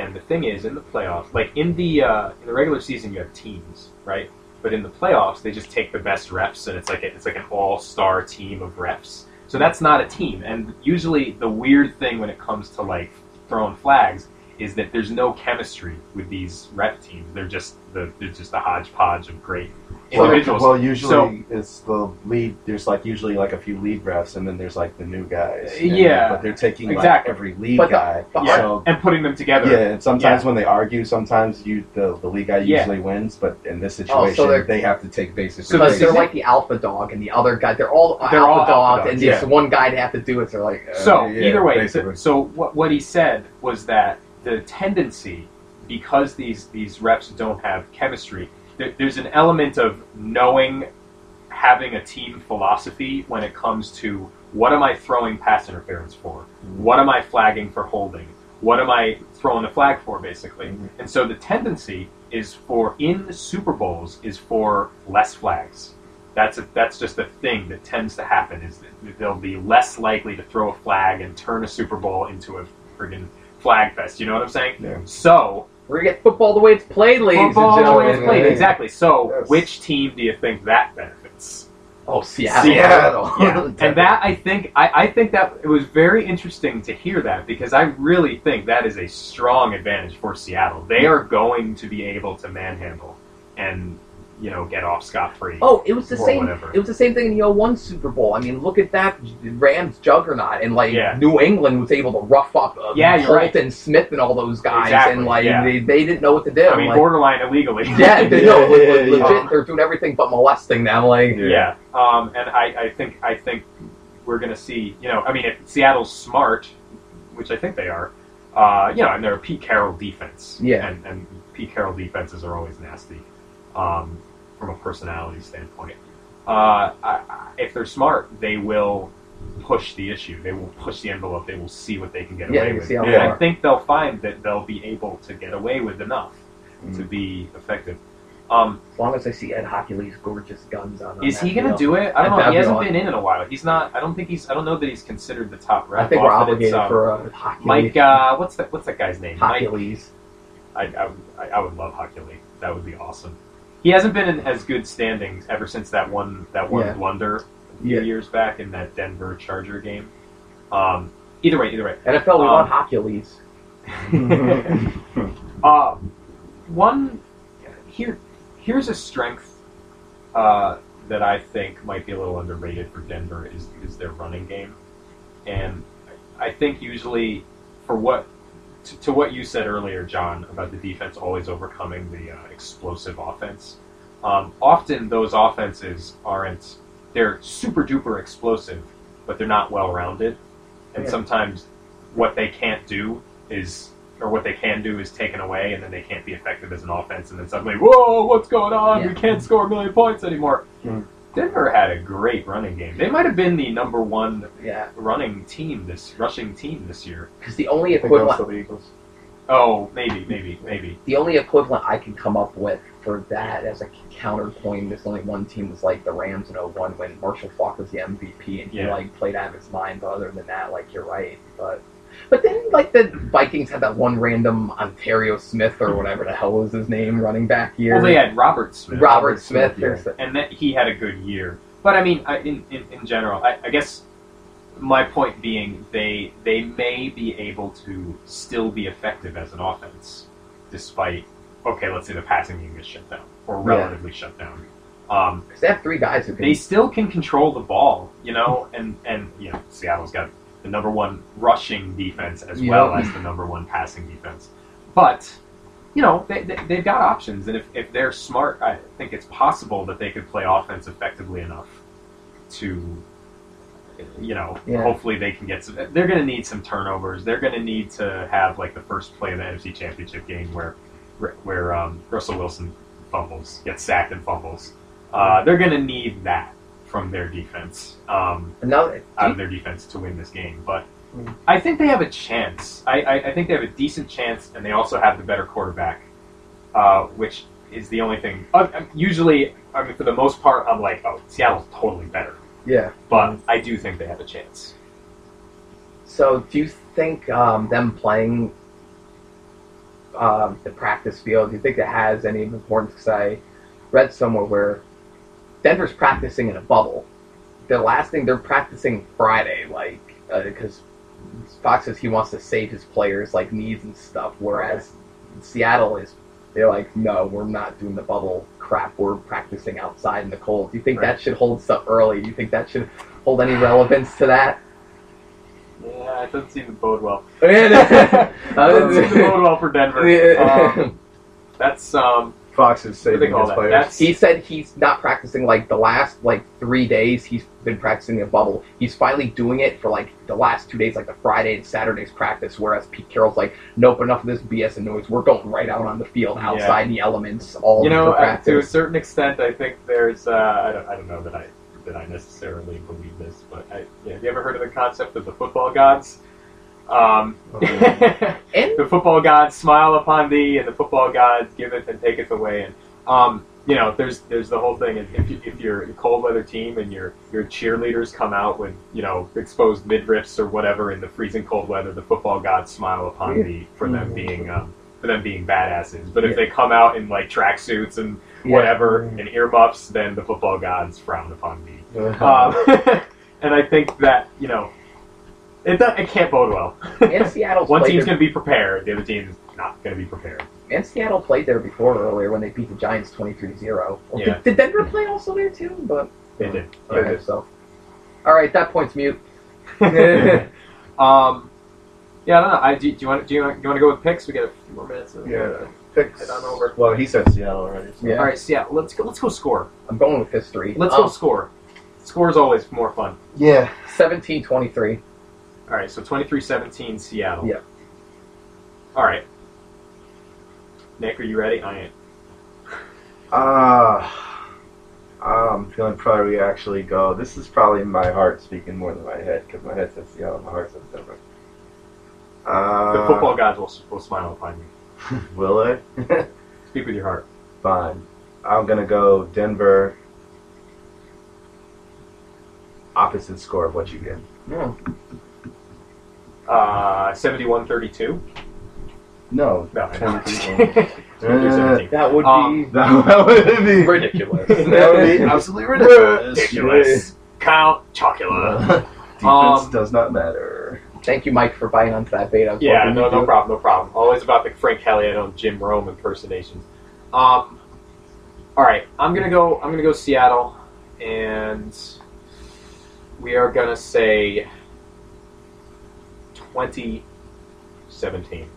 And the thing is, in the playoffs, like in the uh, in the regular season, you have teams, right? But in the playoffs, they just take the best refs, and it's like a, it's like an all star team of refs. So that's not a team. And usually, the weird thing when it comes to like throwing flags is that there's no chemistry with these ref teams. They're just the they're just a hodgepodge of great Well, individuals. Well, usually So- it's the lead. There's like usually like a few lead refs, and then there's like the new guys. And- yeah, but they're taking like exactly. every lead But the- guy. but yeah, So and putting them together. yeah, and sometimes Yeah. when they argue, sometimes you the, the lead guy Yeah. usually wins. But in this Oh, so situation, they're- have to take basically. So Because they're is- like the alpha dog and the other guy. They're all They're alpha all alpha dogs, dogs, and yeah. this one guy to have to do it. They're like, uh, So yeah, either way, basically. so what what he said was that the tendency, because these these refs don't have chemistry, there, there's an element of knowing, having a team philosophy when it comes to what am I throwing pass interference for, what am I flagging for holding, what am I throwing the flag for, basically. Mhm. And so the tendency is for in the Super Bowls is for less flags. That's a, that's just a thing that tends to happen. Is that they'll be less likely to throw a flag and turn a Super Bowl into a friggin' flag fest. You know what I'm saying? Yeah. So we're gonna get football the way it's played, ladies football and the way it's gentlemen. played. Yeah. Exactly. So Yes. which team do you think that benefits? Oh, Seattle. Seattle. <laughs> Yeah, and that I think I, I think that it was very interesting to hear that because I really think that is a strong advantage for Seattle. They are going to be able to manhandle and you know get off scot free. Oh, it was the same. whatever. It was the same thing in the 01 Super Bowl. I mean, look at that Rams juggernaut, and like Yeah. New England was able to rough up uh, Yeah, you're right. and Smith and all those guys, Exactly, and like yeah. they, they didn't know what to do. I mean like, borderline illegally. <laughs> yeah, they know <laughs> Yeah, yeah, legit. yeah. They're doing everything but molesting them. Like, Yeah, um, and I, I think I think we're going to see. You know, I mean, if Seattle's smart, which I think they are, uh, you know, and they're a Pete Carroll defense. Yeah. and, and Pete Carroll defenses are always nasty um, from a personality standpoint. Uh, I, if they're smart, they will push the issue. They will push the envelope. They will see what they can get Yeah, away with. see how and far. I think they'll find that they'll be able to get away with enough Mm. to be effective. Um, as long as I see Ed Hochuli's gorgeous guns on. is he going to do it? I don't know. He hasn't been in in a while. He's not. I don't think he's. I don't know that he's considered the top rep. I think we're obligated um, for uh, Hochuli. Mike. Uh, what's that? What's that guy's name? Mike. Hochuli's. I, I, would- I, would love Hockey League. That would be awesome. He hasn't been in as good standings ever since that one that one Yeah. blunder a few Yeah. years back in that Denver Charger game. Um, either way, either way. NFL, we Um, want Hochuli's. <laughs> Uh, one here here's a strength uh, that I think might be a little underrated for Denver is is their running game, and I think usually for what to, to what you said earlier, John, about the defense always overcoming the uh, explosive offense. Um, often those offenses aren't they're super duper explosive, but they're not well rounded, and Yeah. sometimes what they can't do is or what they can do is taken away, and then they can't be effective as an offense, and then suddenly, whoa, what's going on? We can't score a million points anymore. Hmm. Denver had a great running game. They might have been the number one Yeah, running team this rushing team this year. because the only I think those equivalent the Eagles. Oh, maybe, maybe, maybe. the only equivalent I can come up with for that as a counterpoint, there's only one team was like the Rams in 01 when Marshall Faulk was the MVP and he Yeah. like played out of his mind. But other than that, like you're right. But but then like the Vikings had that one random Ontario Smith or whatever the hell was his name running back here. Well, they had Robert Smith. Robert Robert Smith. Smith, the- and that he had a good year. But I mean, I, in, in in general, I, I guess my point being they they may be able to still be effective as an offense, despite okay, let's say the passing game gets shut down or Yeah. relatively shut down. Um, they have three guys who can. they still can control the ball, you know, and and you know Seattle's got the number one rushing defense as Yeah. well as the number one passing defense, but you know they, they they've got options, and if if they're smart, I think it's possible that they could play offense effectively enough to. You know, Yeah. hopefully they can get some. They're going to need some turnovers. They're going to need to have like the first play of the NFC Championship game where, where um, Russell Wilson fumbles, gets sacked and fumbles. Uh, they're going to need that from their defense, um, no, out of their defense to win this game. But. I think they have a chance. I, I, I think they have a decent chance, and they also have the better quarterback, uh, which is the only thing. Uh, usually, I mean, for the most part, I'm like, oh, Seattle's totally better. yeah. But I do think they have a chance. So, do you think um, them playing um, the practice field, do you think it has any importance? Because I read somewhere where Denver's practicing in a bubble. The last thing they're practicing Friday, like because Fox says he wants to save his players like needs and stuff, whereas Seattle is they're like, no, we're not doing the bubble crap. We're practicing outside in the cold. Do you think Right. that should hold stuff early? Do you think that should hold any relevance to that? Yeah, it doesn't seem to bode well. <laughs> Uh, doesn't seem to bode well for Denver. <laughs> Um, that's um, Fox is what do they saving call his that? players. That's he said he's not practicing like the last like three days. He's been practicing a bubble. He's finally doing it for like the last two days, like the Friday and Saturday's practice. Whereas Pete Carroll's like, nope, enough of this BS and noise. We're going right out on the field, Yeah. outside in the elements, all you know, for uh, to a practice. certain extent, I think there's. Uh, I don't. I don't know that I that I necessarily believe this, but I, yeah, have you ever heard of the concept of the football gods? Um, <laughs> And the football gods smile upon thee, and the football gods giveth and taketh away. And um, you know, there's there's the whole thing. If, you, if you're a cold weather team and your your cheerleaders come out with you know exposed midriffs or whatever in the freezing cold weather, the football gods smile upon Yeah. thee for them being um, for them being badasses. But if Yeah. they come out in like tracksuits and Yeah. whatever and earmuffs, then the football gods frown upon thee. Uh, Um, <laughs> and I think that you know. It, do- it can't bode well. and Seattle. <laughs> One team's going to be prepared, the other team's not going to be prepared. and Seattle played there before earlier when they beat the Giants 23-0. Yeah. Did, did Denver play also there too? But They did. okay, so all right, that point's mute. <laughs> um, yeah, I don't know. I, do, do you want do you, want- you want to go with picks? We got a few more minutes. yeah. Picks. Head on over. Well, he said Seattle already. So. Yeah. All right, so yeah, let's go. Let's go score. I'm going with history. Let's Um, go score. Score is always more fun. Yeah. 17-23. All right, so 23-17 Seattle. Yeah. All right. Nick, are you ready? I am. Uh, I'm feeling probably actually go. This is probably my heart speaking more than my head because my head says Seattle, my heart says Denver. Uh, The football gods will, will smile upon you. <laughs> Will it? <laughs> Speak with your heart. Fine. I'm gonna go Denver. Opposite score of what you get. Yeah. Uh, 71-32. No. No, <laughs> 23. 23-17. That would Um, be <laughs> That, that would be ridiculous. <laughs> That would be absolutely ridiculous. Ridiculous. Count Chocula. Defense Um, does not matter. Thank you, Mike, for buying onto that bait. I was Yeah, hoping no, you'd no do. problem, no problem. Always about the Frank Caliendo and Jim Rome impersonations. Um, all right, I'm gonna go. I'm gonna go Seattle, and we are gonna say 2017.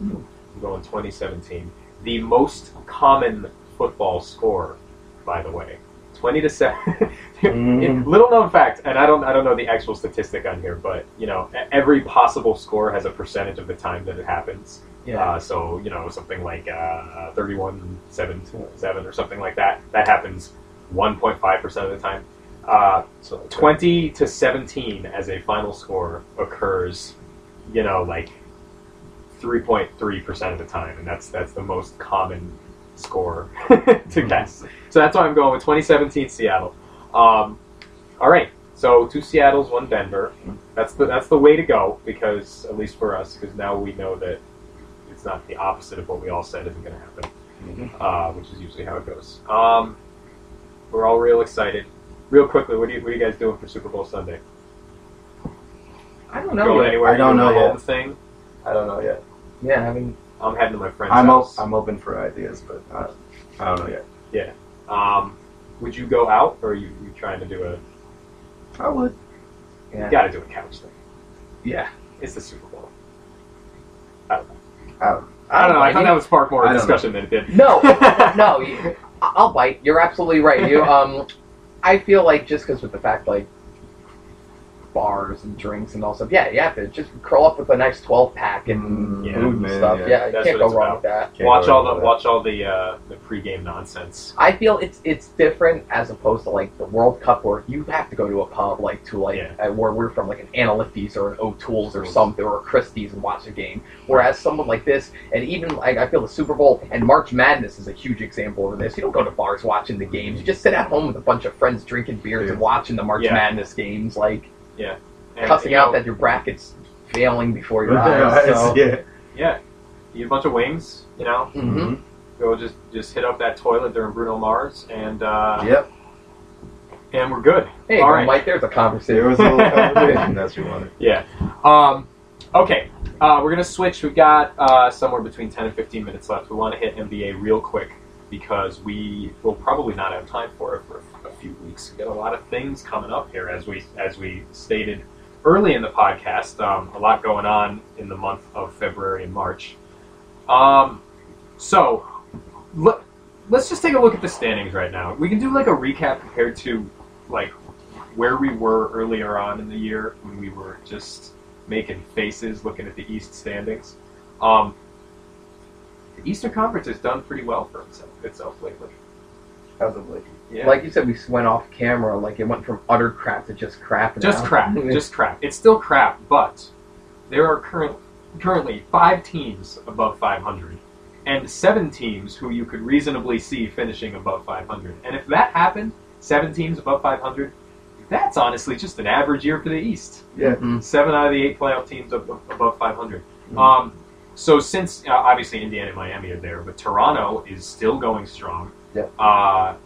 I'm going 2017. The most common football score, by the way, 20 to seven. <laughs> Mm. Little known fact, and I don't, I don't know the actual statistic on here, but you know, every possible score has a percentage of the time that it happens. Yeah. Uh, so you know, something like uh, 31 7 7 or something like that. That happens 1.5 percent of the time. Uh, So 20 to 17 as a final score occurs, you know, like 3.3 percent of the time, and that's that's the most common score <laughs> to guess. So that's why I'm going with 2017 Seattle. Um, all right, so two Seattles, one Denver. That's the that's the way to go because at least for us, because now we know that it's not the opposite of what we all said isn't going to happen, Mhm. uh, which is usually how it goes. Um, we're all real excited. Real quickly, what are you, what are you guys doing for Super Bowl Sunday? I don't know. Going yet. anywhere? I don't know yet. thing? I don't know yet. Yeah, I mean, I'm heading to my friend's I'm house. I'm open for ideas, but I, I don't know yet. Yeah. Um, would you go out, or are you, you trying to do a? I would. yeah. You got to do a couch thing. Yeah. It's the Super Bowl. I don't. know. I don't know. I thought that would spark more I don't discussion than it did. No, <laughs> no, you, I- I'll bite. You're absolutely right. You, <laughs> um, I feel like just because with the fact like bars and drinks and all stuff, yeah, you have to just curl up with a nice 12 pack and Mm, Yeah, food and man, stuff. yeah. Yeah, you That's can't go wrong about. with that. Can't watch all the with watch all the uh, the pregame nonsense. I feel it's it's different as opposed to like the World Cup where you have to go to a pub like to like Yeah. uh, where we're from like an Analythi's or an O'Toole's or something or a Christie's and watch a game. Whereas someone like this and even like I feel the Super Bowl and March Madness is a huge example of this. You don't go to bars watching the games. You just sit at home with a bunch of friends drinking beers and watching the March Yeah. Madness games, like And, cussing you out know, that your bracket's failing before it. your <laughs> eyes. So. <laughs> yeah. yeah, eat a bunch of wings. You know, Mhm. go just just hit up that toilet during Bruno Mars, and uh, Yep. and we're good. Hey, All go, right. Mike, there's a conversation. There was a little <laughs> conversation. That's what you wanted. Yeah. Um, okay, uh, we're gonna switch. We've got uh, somewhere between ten and fifteen minutes left. We want to hit NBA real quick because we will probably not have time for it for a few weeks. We got a lot of things coming up here, as we as we stated early in the podcast. Um, a lot going on in the month of February and March. Um, so let, let's just take a look at the standings right now. We can do like a recap compared to like where we were earlier on in the year when we were just making faces looking at the East standings. Um, the Eastern Conference has done pretty well for itself, itself lately. As of late. Yeah. Like you said, we went off camera. Like it went from utter crap to just crap. just crap, <laughs> just crap. It's still crap, but there are current, currently five teams above 500 and seven teams who you could reasonably see finishing above 500. And if that happened, seven teams above 500, that's honestly just an average year for the East. Yeah. Mhm. Seven out of the eight playoff teams above 500. Um, so since uh, obviously Indiana and Miami are there, but Toronto is still going strong. Yeah. Uh,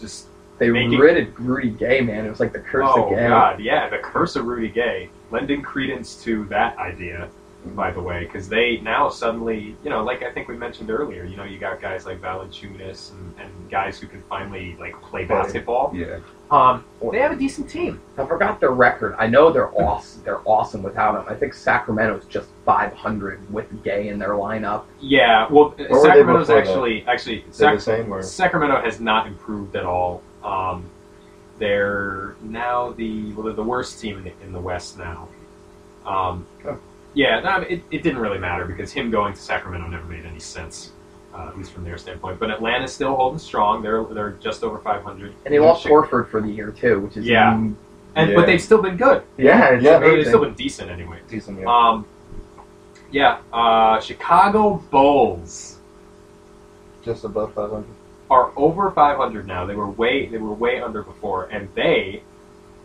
just They Making- ridded Rudy Gay, man. It was like the curse oh of Gay. god, yeah, the curse of Rudy Gay, lending credence to that idea, by the way, because they now suddenly, you know, like I think we mentioned earlier, you know, you got guys like Valanciunas and, and guys who can finally like Play. basketball. Yeah. Um, they have a decent team. I forgot their record. I know they're awesome. They're awesome without him. I think Sacramento's just 500 with Gay in their lineup. Yeah, well, were they Sacramento's before that? actually actually Sac- the same or? Sacramento has not improved at all. Um, they're now the well, they're the worst team in the, in the West now. Um, Oh. Yeah, no, I mean, it, it didn't really matter because him going to Sacramento never made any sense, uh, at least from their standpoint. But Atlanta's still holding strong. They're they're just over 500. And they lost Chi- Horford for the year, too, which is. Yeah. and Yeah. but they've still been good. yeah, Yeah, I mean, they've still been decent anyway. Decent, yeah. Um, yeah, uh, Chicago Bulls. Just above 500. are over 500 now. They were way they were way under before, and they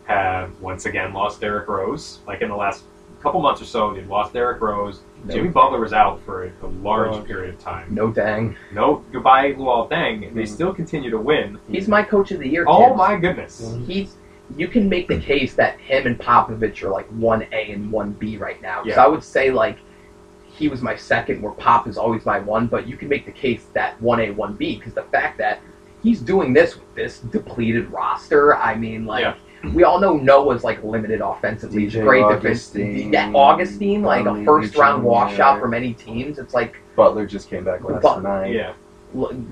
have once again lost Derrick Rose. Like in the last couple months or so, they've lost Derrick Rose. No. Jimmy Butler was out for a, a large Oh. period of time. No dang. No goodbye, Luol Deng. They Mhm. still continue to win. He's my coach of the year, Oh kids. my goodness! Mhm. He's. You can make the case that him and Popovich are like 1A and 1B right now. So Yeah. I would say, like, he was my second, where Pop is always my one, but you can make the case that 1A, 1B, because the fact that he's doing this with this depleted roster, I mean, like, Yeah. We all know Noah's, like, limited offensively. He's great Augustin, defense. That Augustin, like, a Conley first round Jr. washout from any teams. It's like, Butler just came back last But- night. Yeah,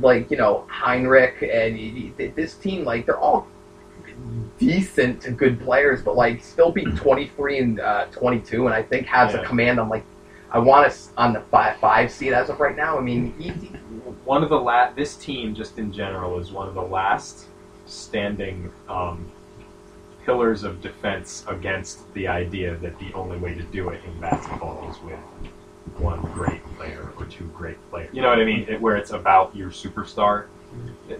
like you know Hinrich and y- y- this team like they're all decent to good players, but like still be <clears throat> twenty three and uh, twenty two, and I think has Yeah. a command on like I want us on the five five seed as of right now. I mean, he, he- one of the la- this team just in general is one of the last standing um, pillars of defense against the idea that the only way to do it in basketball is with one great player or two great players. You know what I mean? It, where it's about your superstar. It-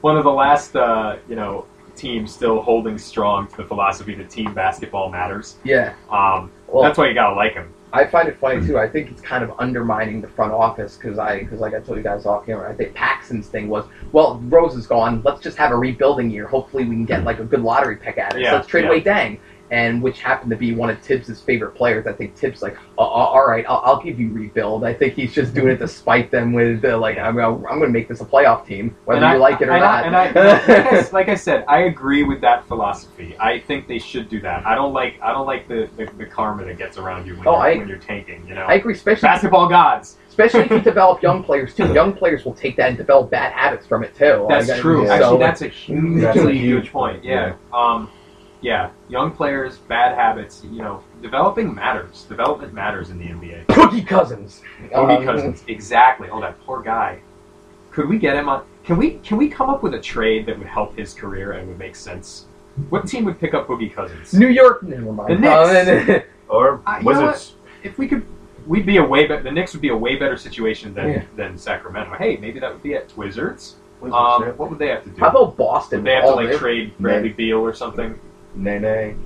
one of the last, uh, you know, teams still holding strong to the philosophy that team basketball matters. yeah. Um, Well, that's why you gotta like him. I find it funny too. I think it's kind of undermining the front office because I, because like I told you guys off camera, I think Paxson's thing was, well, Rose is gone. Let's just have a rebuilding year. Hopefully, we can get like a good lottery pick at it. Yeah, so let's trade yeah. away Deng, and which happened to be one of Thibs' favorite players. I think Thibs like, uh, uh, all right, I'll, I'll give you rebuild. I think he's just doing it to spite them with uh, like, I'm gonna, I'm going to make this a playoff team, whether And you I- like it or I- not. and I, <laughs> like, I, like I said, I agree with that philosophy. I think they should do that. I don't like I don't like the, the, the karma that gets around you when, Oh, you're, I- when you're tanking. You know, I agree, especially basketball gods. especially if you <laughs> develop young players too. Young players will take that and develop bad habits from it too. That's Like, I- true. yeah. Actually, so- that's a hugely That's a good huge point. point, Yeah. Um, yeah. Young players, bad habits. You know, developing matters. Development matters in the NBA. Boogie Cousins. Boogie Um, Cousins, exactly. Oh, that poor guy. Could we get him on? Can we can we come up with a trade that would help his career and would make sense? What team would pick up Boogie Cousins? New York, never mind. The Knicks. Uh, <laughs> Or Uh, you know Wizards. If we could, we'd be a way better. The Knicks would be a way better situation than Yeah. than Sacramento. Hey, maybe that would be it. Wizards. Wizards, Um, yeah. what would they have to do? how about Boston? would they have to like trade Bradley Beal or something? Nene.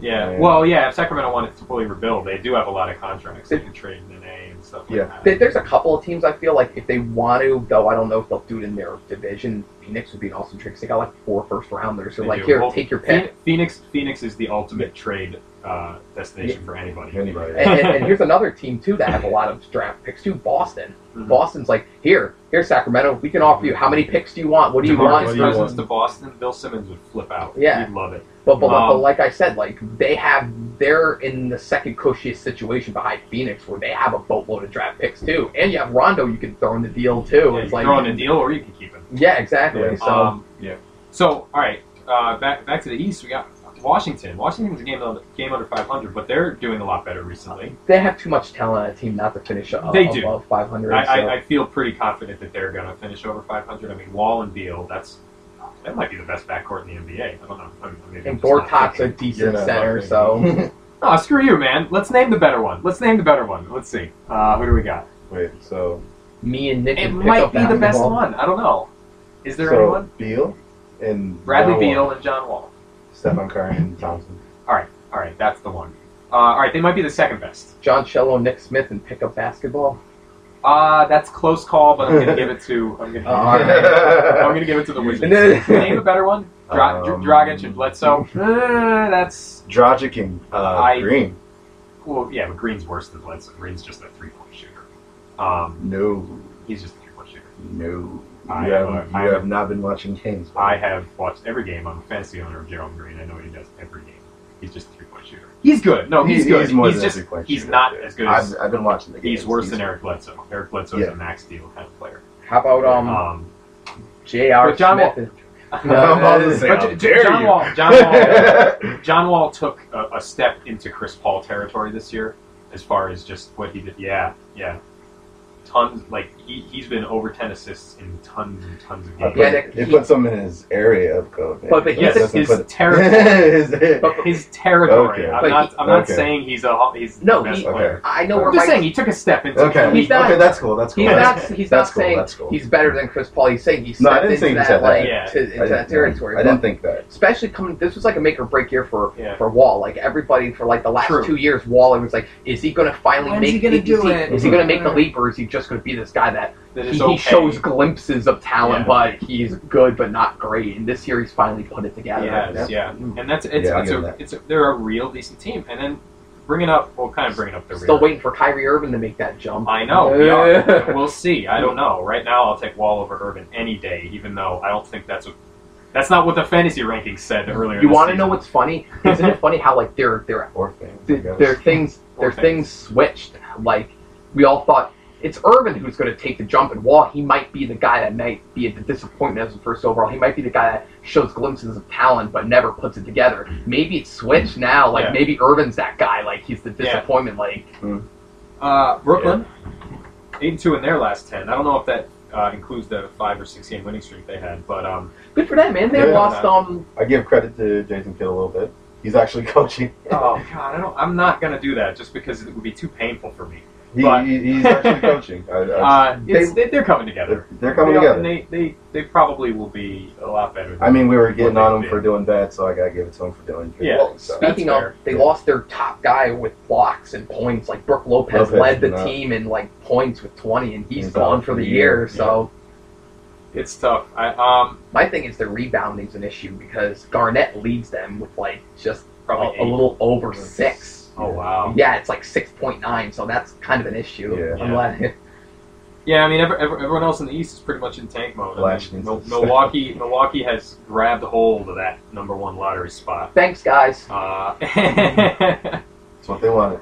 Yeah. Yeah. Well, yeah. If Sacramento wanted to fully rebuild, they do have a lot of contracts. They can trade Nene and stuff like Yeah. that. There's a couple of teams I feel like if they want to, though I don't know if they'll do it in their division, Phoenix would be an awesome trade 'cause they got like four first rounders. So They like, do. here, Well, take your pick. Phoenix, Phoenix is the ultimate trade uh, destination for anybody. Anybody. and, and, and here's another team too that have a lot of draft picks too. Boston. Mhm. Boston's like, here, here, Sacramento. We can offer you how many picks do you want? What do you DeMarcus want? What do you want? to Boston, Bill Simmons would flip out. Yeah. he'd love it. But, but, but Um, like I said, like they have they're in the second cushiest situation behind Phoenix where they have a boatload of draft picks too, and you have Rondo you can throw in the deal too. Yeah, it's like throw in a deal, or you can keep him. yeah, exactly. Yeah. So um, yeah. So all right, uh, back back to the East. We got Washington. Washington's a game under, game under 500, but they're doing a lot better recently. they have too much talent on a team not to finish a, They do. above 500. I, so. I, I feel pretty confident that they're going to finish over 500. I mean, Wall and Beal. That's that might be the best backcourt in the NBA. I don't know. I'm, maybe and just not Gortat's a decent Yeah, center, so <laughs> Oh, screw you, man. Let's name the better one. Let's name the better one. Let's see. Uh, who do we got? Wait, so me and Nick It might be the best basketball. one. I don't know. Is there so anyone? Beal and Bradley John Beal Wall, and John Wall. Stephen Curry and Thompson. All right, alright, that's the one. Uh, all right, they might be the second best. John Cello, Nick Smith, and pick up basketball. Uh, that's close call, but I'm gonna give it to I'm gonna, <laughs> all right. <laughs> I'm gonna give it to the Wizards. And then- Name a better one. Dra- Dr- Um, Dragic and Bledsoe. <laughs> Uh, that's Dragic and uh, I- Green. well, yeah, but Green's worse than Bledsoe. Green's just a three point shooter. Um, No, he's just a three point shooter. no. I you have have, a- you I have not been watching games. I have watched every game. I'm a fantasy owner of Jerome Green. I know what he does every game. He's just a three point shooter. He's good. No, he's, He- good. He's, more he's than just a three-point he's shooter. not as good as I've, I've been watching the games. he's worse than Eric Bledsoe. Eric Bledsoe is Yeah. a max deal kind of player. How about um, Um, J.R. but John Smith? <laughs> Wall- and- I'm about but J- John. Wall, John Wall, <laughs> John Wall took a, a step into Chris Paul territory this year, as far as just what he did. Yeah, yeah, tons. Like he he's been over ten assists in tons and tons of games. Yeah, puts- that- it he- puts him in his area of code. But- but Yes, It <laughs> his territory. His- But- His territory. Okay. I'm But not. he- I'm not okay. saying he's a he's No, the best he- player. I know I'm just Mike. saying he took a step into. okay, He's not- okay, that's cool. That's cool. He's not. That's- He's that's not cool, saying that's cool. he's better than Chris Paul. He's saying he's No, I stepped didn't into say he that said that. like Yeah. to, I into didn't- that territory. I didn't think that. especially coming. This was like a make or break year for Yeah. for Wall. Like everybody for like the last True. two years, Wall it was like, is he going to finally When's make? he gonna is do he, it? Is he going to make the leap, or is he just going to be this guy that That he, is he shows glimpses of talent, Yeah. but he's good but not great? And this year he's finally put it together. Yes, yeah, mm. and that's it's Yeah, it's a, that. it's a, they're a real decent team. And then bringing up, well, kind of bringing up the Still rear. waiting for Kyrie Irving to make that jump. I know. We are. <laughs> we'll see. I don't know. Right now, I'll take Wall over Urban any day, even though I don't think that's what that's not what the fantasy rankings said earlier. You want to know what's funny? Isn't it <laughs> funny how like their their Or fans, I their, their things their things switched? Like we all thought it's Irving who's going to take the jump, and Wall he might be the guy that might be the disappointment as the first overall. He might be the guy that shows glimpses of talent but never puts it together. Maybe it's switched now. Like Yeah. maybe Irving's that guy. Like he's the Yeah. disappointment. Like Uh, Brooklyn, eight and two in their last ten. I don't know if that uh, includes the five or six game winning streak they had, but um, good for them, man. They Yeah. lost um I give credit to Jason Kidd a little bit. He's actually <laughs> coaching. oh god, I don't. I'm not gonna do that just because it would be too painful for me. He, But- he, he's actually <laughs> coaching. I, I, Uh, it's, they, they're coming together. they're coming they, together. They, they they probably will be a lot better. Than I mean, we were getting on them for doing bad, so I gotta give it to them for doing good. Yeah. Well, So, speaking that's of, fair. they lost their top guy with blocks and points. Like Brook Lopez, Lopez led the not. team in like points with twenty, and he's He's gone for the year. So it's tough. I um my thing is the rebounding's an issue because Garnett leads them with like just a, a little over six. Oh wow. Yeah, it's like six point nine, so that's kind of an issue. Yeah. Unless- Yeah, I mean, every, every, everyone else in the East is pretty much in tank mode. I mean, needs Milwaukee, Milwaukee has grabbed hold of that number one lottery spot. thanks, guys. Uh, <laughs> That's what they wanted.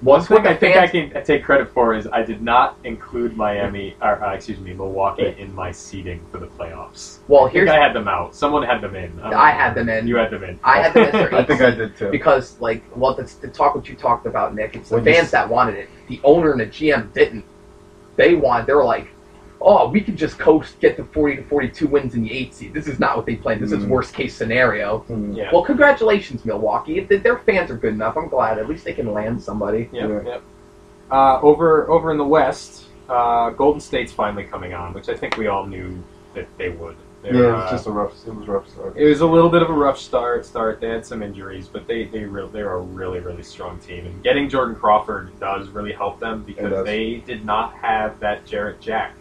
One thing with I think I can take credit for is I did not include Miami, or uh, excuse me, Milwaukee Right. in my seeding for the playoffs. Well, I think here's I had them out. Someone had them in. don't I had them in. You had them in. I had them in. their <laughs> I think I did too. because like well, that's the talk what you talked about, Nick. It's the When fans s- that wanted it. The owner and the GM didn't. They wanted. They were like, "Oh, we could just coast, get the forty to forty-two wins in the eight seed." This is not what they planned. This is Mm. worst case scenario. Hmm. Yeah. Well, congratulations, Milwaukee. If their fans are good enough, I'm glad. At least they can land somebody. Yep, Yeah. yep. Uh, over over in the West, uh, Golden State's finally coming on, which I think we all knew that they would. They're, yeah, it uh, was just a rough. It was a rough start. It was a little bit of a rough start. Start. They had some injuries, but they they real they're a really really strong team. And getting Jordan Crawford does really help them because they did not have that Jarrett Jack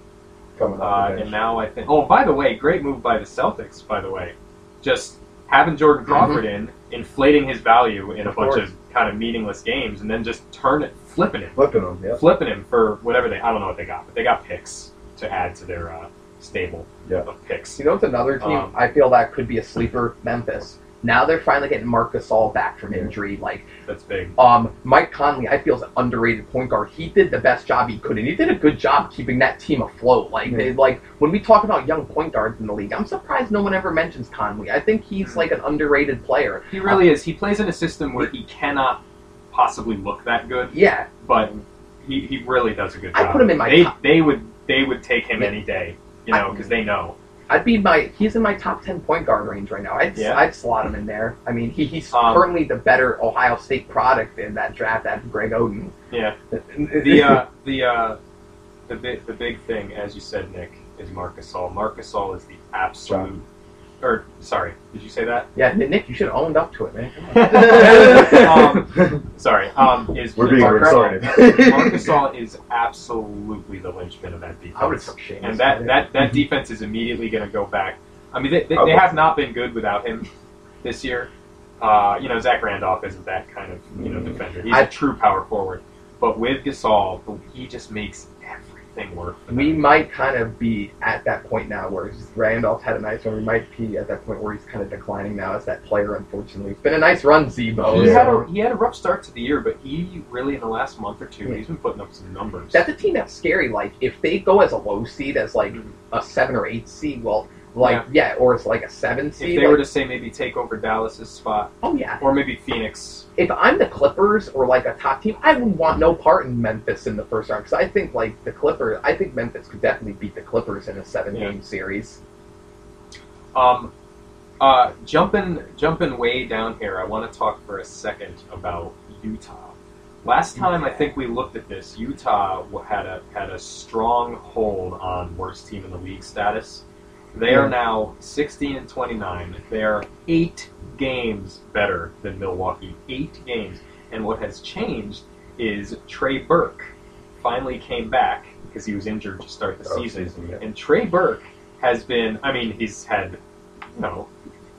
coming Uh, up. and now I think. Oh, by the way, great move by the Celtics. By the way, just having Jordan Crawford in, inflating his value in a bunch course. of kind of meaningless games, and then just turn it, flipping him, Flipping them, yeah. flipping him for whatever they. I don't know what they got, but they got picks to add to their uh, stable Yeah. of picks. You know, it's another team. Um, I feel that could be a sleeper. Memphis. Now they're finally getting Marc Gasol back from injury. Like That's big. um, Mike Conley, I feel is an underrated point guard. He did the best job he could, and he did a good job keeping that team afloat. Like they like when we talk about young point guards in the league, I'm surprised no one ever mentions Conley. I think he's like an underrated player. He really is. He plays in a system where he cannot possibly look that good, Yeah, but he, he really does a good job. I put him in my They top- they would they would take him Yeah. any day, you know, because they know. I'd be my. He's in my top ten point guard range right now. I'd Yeah. I'd slot him in there. I mean, he, he's Um, currently the better Ohio State product in that draft after Greg Oden. Yeah. <laughs> <laughs> the uh, the uh, the big the big thing, as you said, Nick, is Marc Gasol. Marc Gasol is the absolute. Or sorry, did you say that? yeah, Nick, you should have owned up to it, man. <laughs> um, sorry. Um, is We're being Marc recorded. Gasol, <laughs> Gasol is absolutely the linchpin of that I would have defense, and that that that defense is immediately going to go back. I mean, they, they, they have not been good without him this year. Uh, you know, Zach Randolph isn't that kind of you know defender. He's I- a true power forward, but with Gasol, he just makes everything work. We might kind of be at that point now where Randolph had a nice run. We might be at that point where he's kind of declining now as that player. Unfortunately, it's been a nice run, Z-Bo. He had so- a he had a rough start to the year, but he really in the last month or two, Yeah. he's been putting up some numbers. That's a team that's scary. Like if they go as a low seed, as like Mhm. a seven or eight seed, well, like yeah, or it's like a seven seed. if they like, were to say maybe take over Dallas's spot, oh yeah, or maybe Phoenix. if I'm the Clippers or like a top team, I would want no part in Memphis in the first round because I think like the Clippers, I think Memphis could definitely beat the Clippers in a seven game series. Um, uh, jumping jumping way down here, I want to talk for a second about Utah. Last time I think we looked at this, Utah had a had a strong hold on worst team in the league status. They are now 16 and 29. They are eight games better than Milwaukee. Eight games. And what has changed is Trey Burke finally came back because he was injured to start the Oh, season. season, yeah. And Trey Burke has been, I mean, he's had, you know,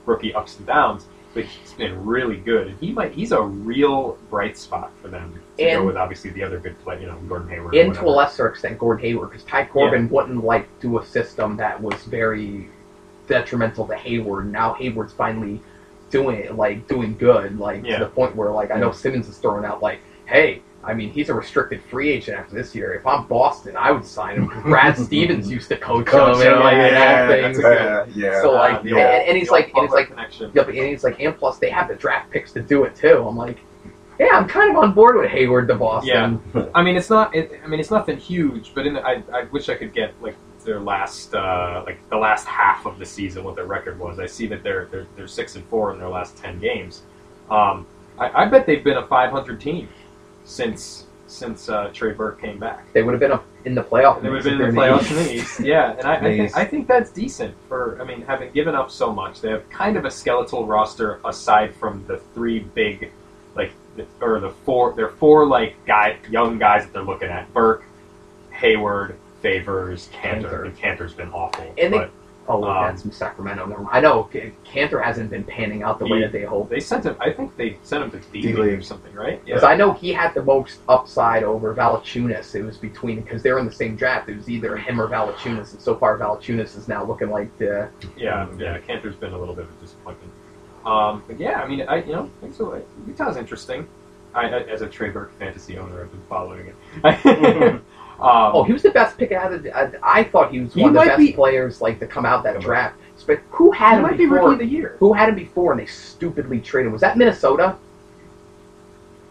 rookie ups and downs, but he's been really good. And he might, he's a real bright spot for them to go And- with obviously the other good play, you know, Gordon Hayward. And to a lesser extent, Gordon Hayward, because Ty Corbin wouldn't like do a system that was very detrimental to Hayward. Now Hayward's finally doing it, like doing good, like Yeah. to the point where like I know Simmons is throwing out like, hey. I mean, he's a restricted free agent after this year. If I'm Boston, I would sign him <laughs> Brad Stevens used to coach, Coach, him and like yeah, and yeah, things. that's yeah, yeah. So Uh, like, the and, old- and he's like, and it's like, Butler connection. Yep, and he's like, and plus they have the draft picks to do it too. I'm like, yeah, I'm kind of on board with Hayward to Boston. Yeah, I mean, it's not. It, I mean, it's nothing huge, but in the, I, I wish I could get like their last, uh, like the last half of the season, what their record was. I see that they're they're, they're six and four in their last ten games. Um, I, I bet they've been a 500 team since since uh, Trey Burke came back. They would have been up in the playoff. They would have been in the playoffs in the East. Yeah, and I, I think I think that's decent for. I mean, having given up so much, they have kind of a skeletal roster aside from the three big, like, the, or the four. They're four like guy, young guys that they're looking at: Burke, Hayward, Favors, Kanter. Kanter. And Kanter's been awful. And they- but Oh, look, Um, that's from Sacramento. Never mind. I know K- Kanter hasn't been panning out the way that they hoped. they sent him. I think they sent him to D League or something, right? Because I know he had the most upside over Valanciunas. It was between because they're in the same draft. It was either him or Valanciunas, and so far Valanciunas is now looking like the Yeah, yeah. Kanter's been a little bit of a disappointment. Um, but yeah, I mean, I you know, I think so. Utah's interesting. I, I, as a Trey Burke fantasy owner, I've been following it. <laughs> um, Oh, he was the best pick out of the. I, I thought he was He one of the best be- players like to come out that draft. But who had he him might be before? rookie of the year. Who had him before and they stupidly traded? Was that Minnesota?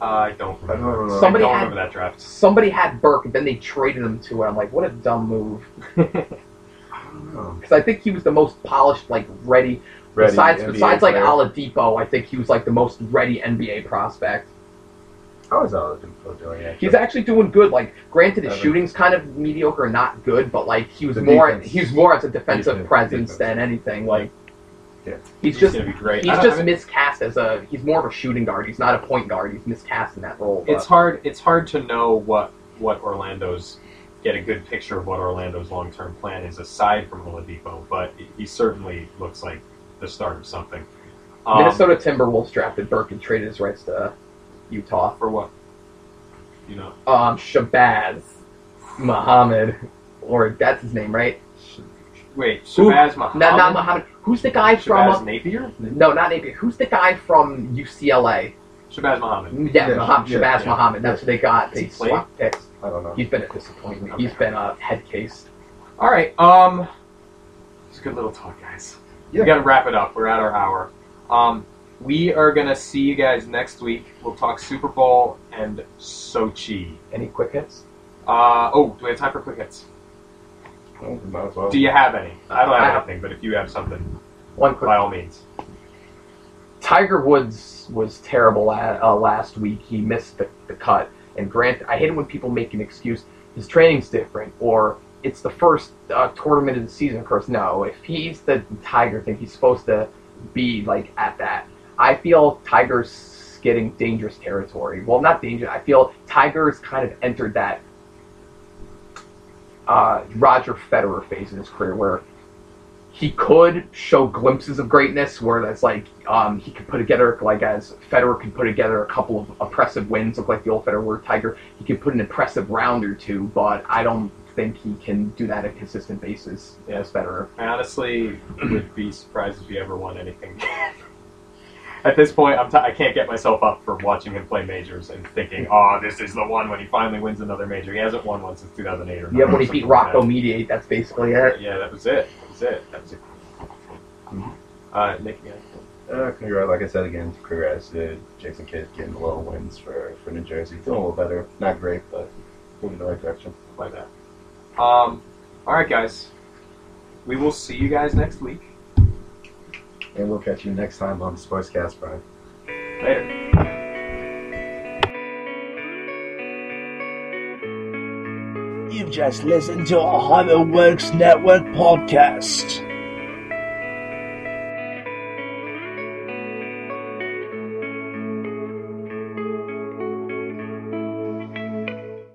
I don't I don't remember. know. Somebody I don't had- remember that draft. Somebody had Burke and then they traded him to it. I'm like, what a dumb move. <laughs> I. Because I think he was the most polished, like ready. Ready besides, NBA besides like. Oladipo, I think he was like the most ready NBA prospect. How is Oladipo doing? Actually? He's actually doing good. Like, granted, his Seven. shooting's kind of mediocre, and not good, but like he was The more, defense. he was more as a defensive Defense, presence defense. than anything. Like, Yeah. he's He's just gonna be great. he's just I mean, miscast as a he's more of a shooting guard. He's not a point guard. He's miscast in that role. it's hard. It's hard to know what what Orlando's get a good picture of what Orlando's long term plan is aside from Oladipo, but he certainly looks like the start of something. Um, Minnesota Timberwolves drafted Burke and traded his rights to Utah. for what? You know, Um, Shabazz Muhammad, or that's his name, right? wait, Who- Shabazz Muhammad. No, not Muhammad. Who's the guy from? Shabazz Napier. no, not Napier. Who's the guy from UCLA? Shabazz Muhammad. Yeah, Yeah, Muhammad, yeah, Shabazz yeah. Muhammad. That's what they got. Does They he play? swapped picks. I don't know. He's been a disappointment. Okay. He's been a head case. All right. Um, it's a good little talk, guys. Yeah. We got to wrap it up. We're at our hour. Um, we are gonna see you guys next week. We'll talk Super Bowl and Sochi. Any quick hits? Uh, oh, do we have time for quick hits? Well, might as well. Do you have any? I don't have have- anything, but if you have something, One quick. by all means. Tiger Woods was terrible la- uh, last week. He missed the, the cut. And Grant, I hate it when people make an excuse. His training's different, or it's the first uh, tournament of the season. Of course, no. If he's the Tiger thing, he's supposed to be like at that. I feel Tiger's getting dangerous territory. Well, not dangerous. I feel Tiger's kind of entered that uh, Roger Federer phase in his career where he could show glimpses of greatness where that's like um, he could put together like as Federer could put together a couple of oppressive wins look like the old Federer Tiger he could put an impressive round or two but I don't think he can do that on a consistent basis as Federer I honestly <clears throat> would be surprised if he ever won anything. <laughs> At this point, I'm t- I can't get myself up for watching him play majors and thinking, "Oh, this is the one when he finally wins another major." He hasn't won one since 2008 or yeah when he beat something like Rocco that. Mediate that's basically it Yeah, that was it. That was it. That was it. Uh, Nick, yeah. Uh, congrats, like I said again, congrats to Jason Kidd getting the little wins for, for New Jersey. Feeling a little better. Not great, but moving in the right direction. like that. Um, all right, guys. We will see you guys next week. And we'll catch you next time on Sportscast Prime. Later. You've just listened to a Hollywood Works Network podcast.